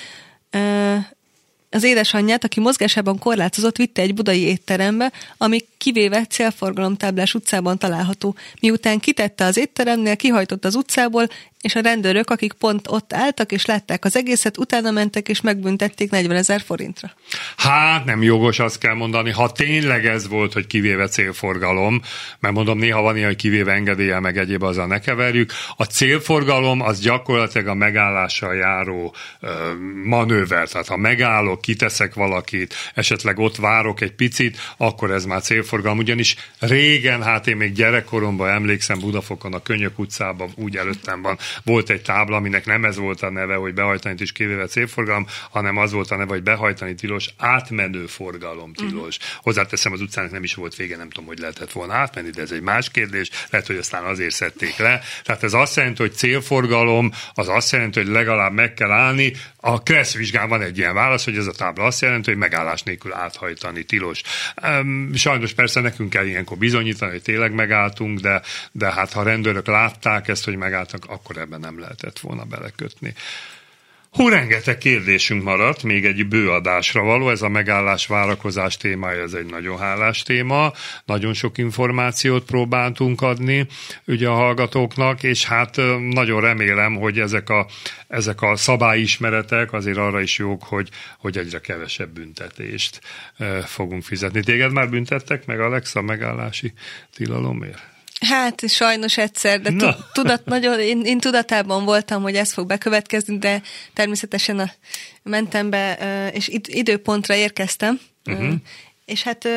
az édesanyját, aki mozgásában korlátozott, vitte egy budai étterembe, ami kivéve célforgalomtáblás utcában található. Miután kitette az étteremnél, kihajtott az utcából, és a rendőrök, akik pont ott álltak és látták az egészet, utána mentek és megbüntették 40 ezer forintra. Hát nem jogos azt kell mondani, ha tényleg ez volt, hogy kivéve célforgalom, mert mondom, néha van ilyen, hogy kivéve engedélye, meg egyéb azzal ne keverjük. A célforgalom az gyakorlatilag a megállással járó ö, manőver, tehát ha megállok, kiteszek valakit, esetleg ott várok egy picit, akkor ez már célforgalom. Ugyanis régen, hát én még gyerekkoromban emlékszem Budafokon, a Könyök utcában, úgy előttem van, volt egy tábla, aminek nem ez volt a neve, hogy behajtani is kivéve célforgalom, hanem az volt a neve, hogy behajtani tilos, átmenő forgalom tilos. Uh-huh. Hozzáteszem, az utcának nem is volt vége, nem tudom, hogy lehetett volna átmenni, de ez egy más kérdés. Lehet, hogy aztán azért szedték le. Tehát ez azt jelenti, hogy célforgalom, az azt jelenti, hogy legalább meg kell állni. A Kressz vizsgán van egy ilyen válasz, hogy ez a tábla azt jelenti, hogy megállás nélkül áthajtani tilos. Sajnos persze nekünk kell ilyenkor bizonyítani, hogy tényleg megálltunk, de, de hát ha rendőrök látták ezt, hogy megálltak, akkor ebben nem lehetett volna belekötni. Hú, rengeteg kérdésünk maradt, még egy bőadásra való, ez a megállás várakozás témája, ez egy nagyon hálás téma, nagyon sok információt próbáltunk adni ugye a hallgatóknak, és hát nagyon remélem, hogy ezek a, ezek a szabályismeretek azért arra is jók, hogy, hogy egyre kevesebb büntetést fogunk fizetni. Téged már büntettek meg, Alexa, megállási tilalomért? Hát sajnos egyszer, de tudat, nagyon, én, én tudatában voltam, hogy ez fog bekövetkezni, de természetesen a, mentem be, és id, időpontra érkeztem, uh-huh. és hát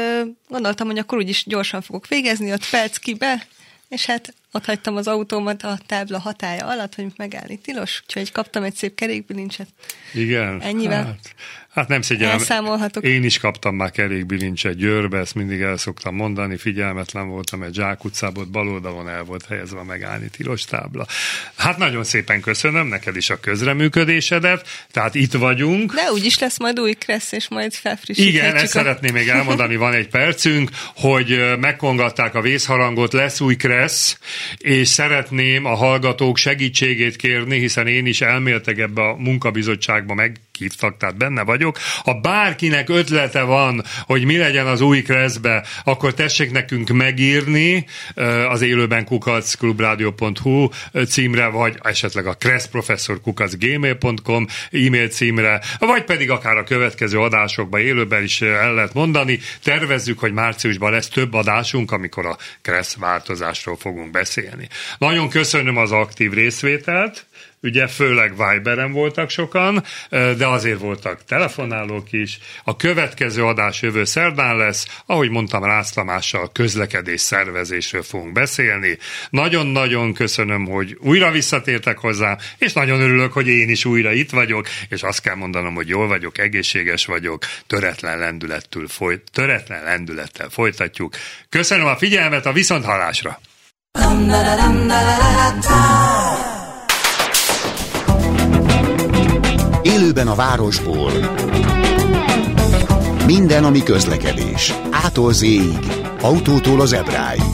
gondoltam, hogy akkor úgyis gyorsan fogok végezni, ott perc ki be, és hát ott hagytam az autómat a tábla hatája alatt, hogy megállni tilos, úgyhogy kaptam egy szép kerékbilincset. Igen. Ennyivel. Hát, Hát nem szégyellem. Elszámolhatok. Én is kaptam már kerékbilincset Győrbe, ezt mindig el szoktam mondani, figyelmetlen voltam, egy Zsák utcából bal oldalon el volt helyezve a megállni tilos tábla. Hát nagyon szépen köszönöm neked is a közreműködésedet, tehát itt vagyunk. De úgyis lesz majd új kressz, és majd felfrissíthetjük. Igen, ezt a... szeretném még elmondani, van egy percünk, hogy megkongatták a vészharangot, lesz új kressz, és szeretném a hallgatók segítségét kérni, hiszen én is elméltek ebbe a munkabizottságba meg hívtak, tehát benne vagyok. Ha bárkinek ötlete van, hogy mi legyen az új kreszbe, akkor tessék nekünk megírni az élőben kukac klubradio.hu címre, vagy esetleg a Kressz professzor kukac gmail.com e-mail címre, vagy pedig akár a következő adásokban élőben is el lehet mondani. Tervezzük, hogy márciusban lesz több adásunk, amikor a Kressz változásról fogunk beszélni. Nagyon köszönöm az aktív részvételt, ugye főleg Viberen voltak sokan, de azért voltak telefonálók is. A következő adás jövő szerdán lesz, ahogy mondtam, Rász Tamással közlekedés szervezésről fogunk beszélni. Nagyon-nagyon köszönöm, hogy újra visszatértek hozzám, és nagyon örülök, hogy én is újra itt vagyok, és azt kell mondanom, hogy jól vagyok, egészséges vagyok, töretlen lendülettől folyt, töretlen lendülettel folytatjuk. Köszönöm a figyelmet, a viszonthallásra! Élőben a városból. Minden, ami közlekedés. Ától z Autótól az ebráig.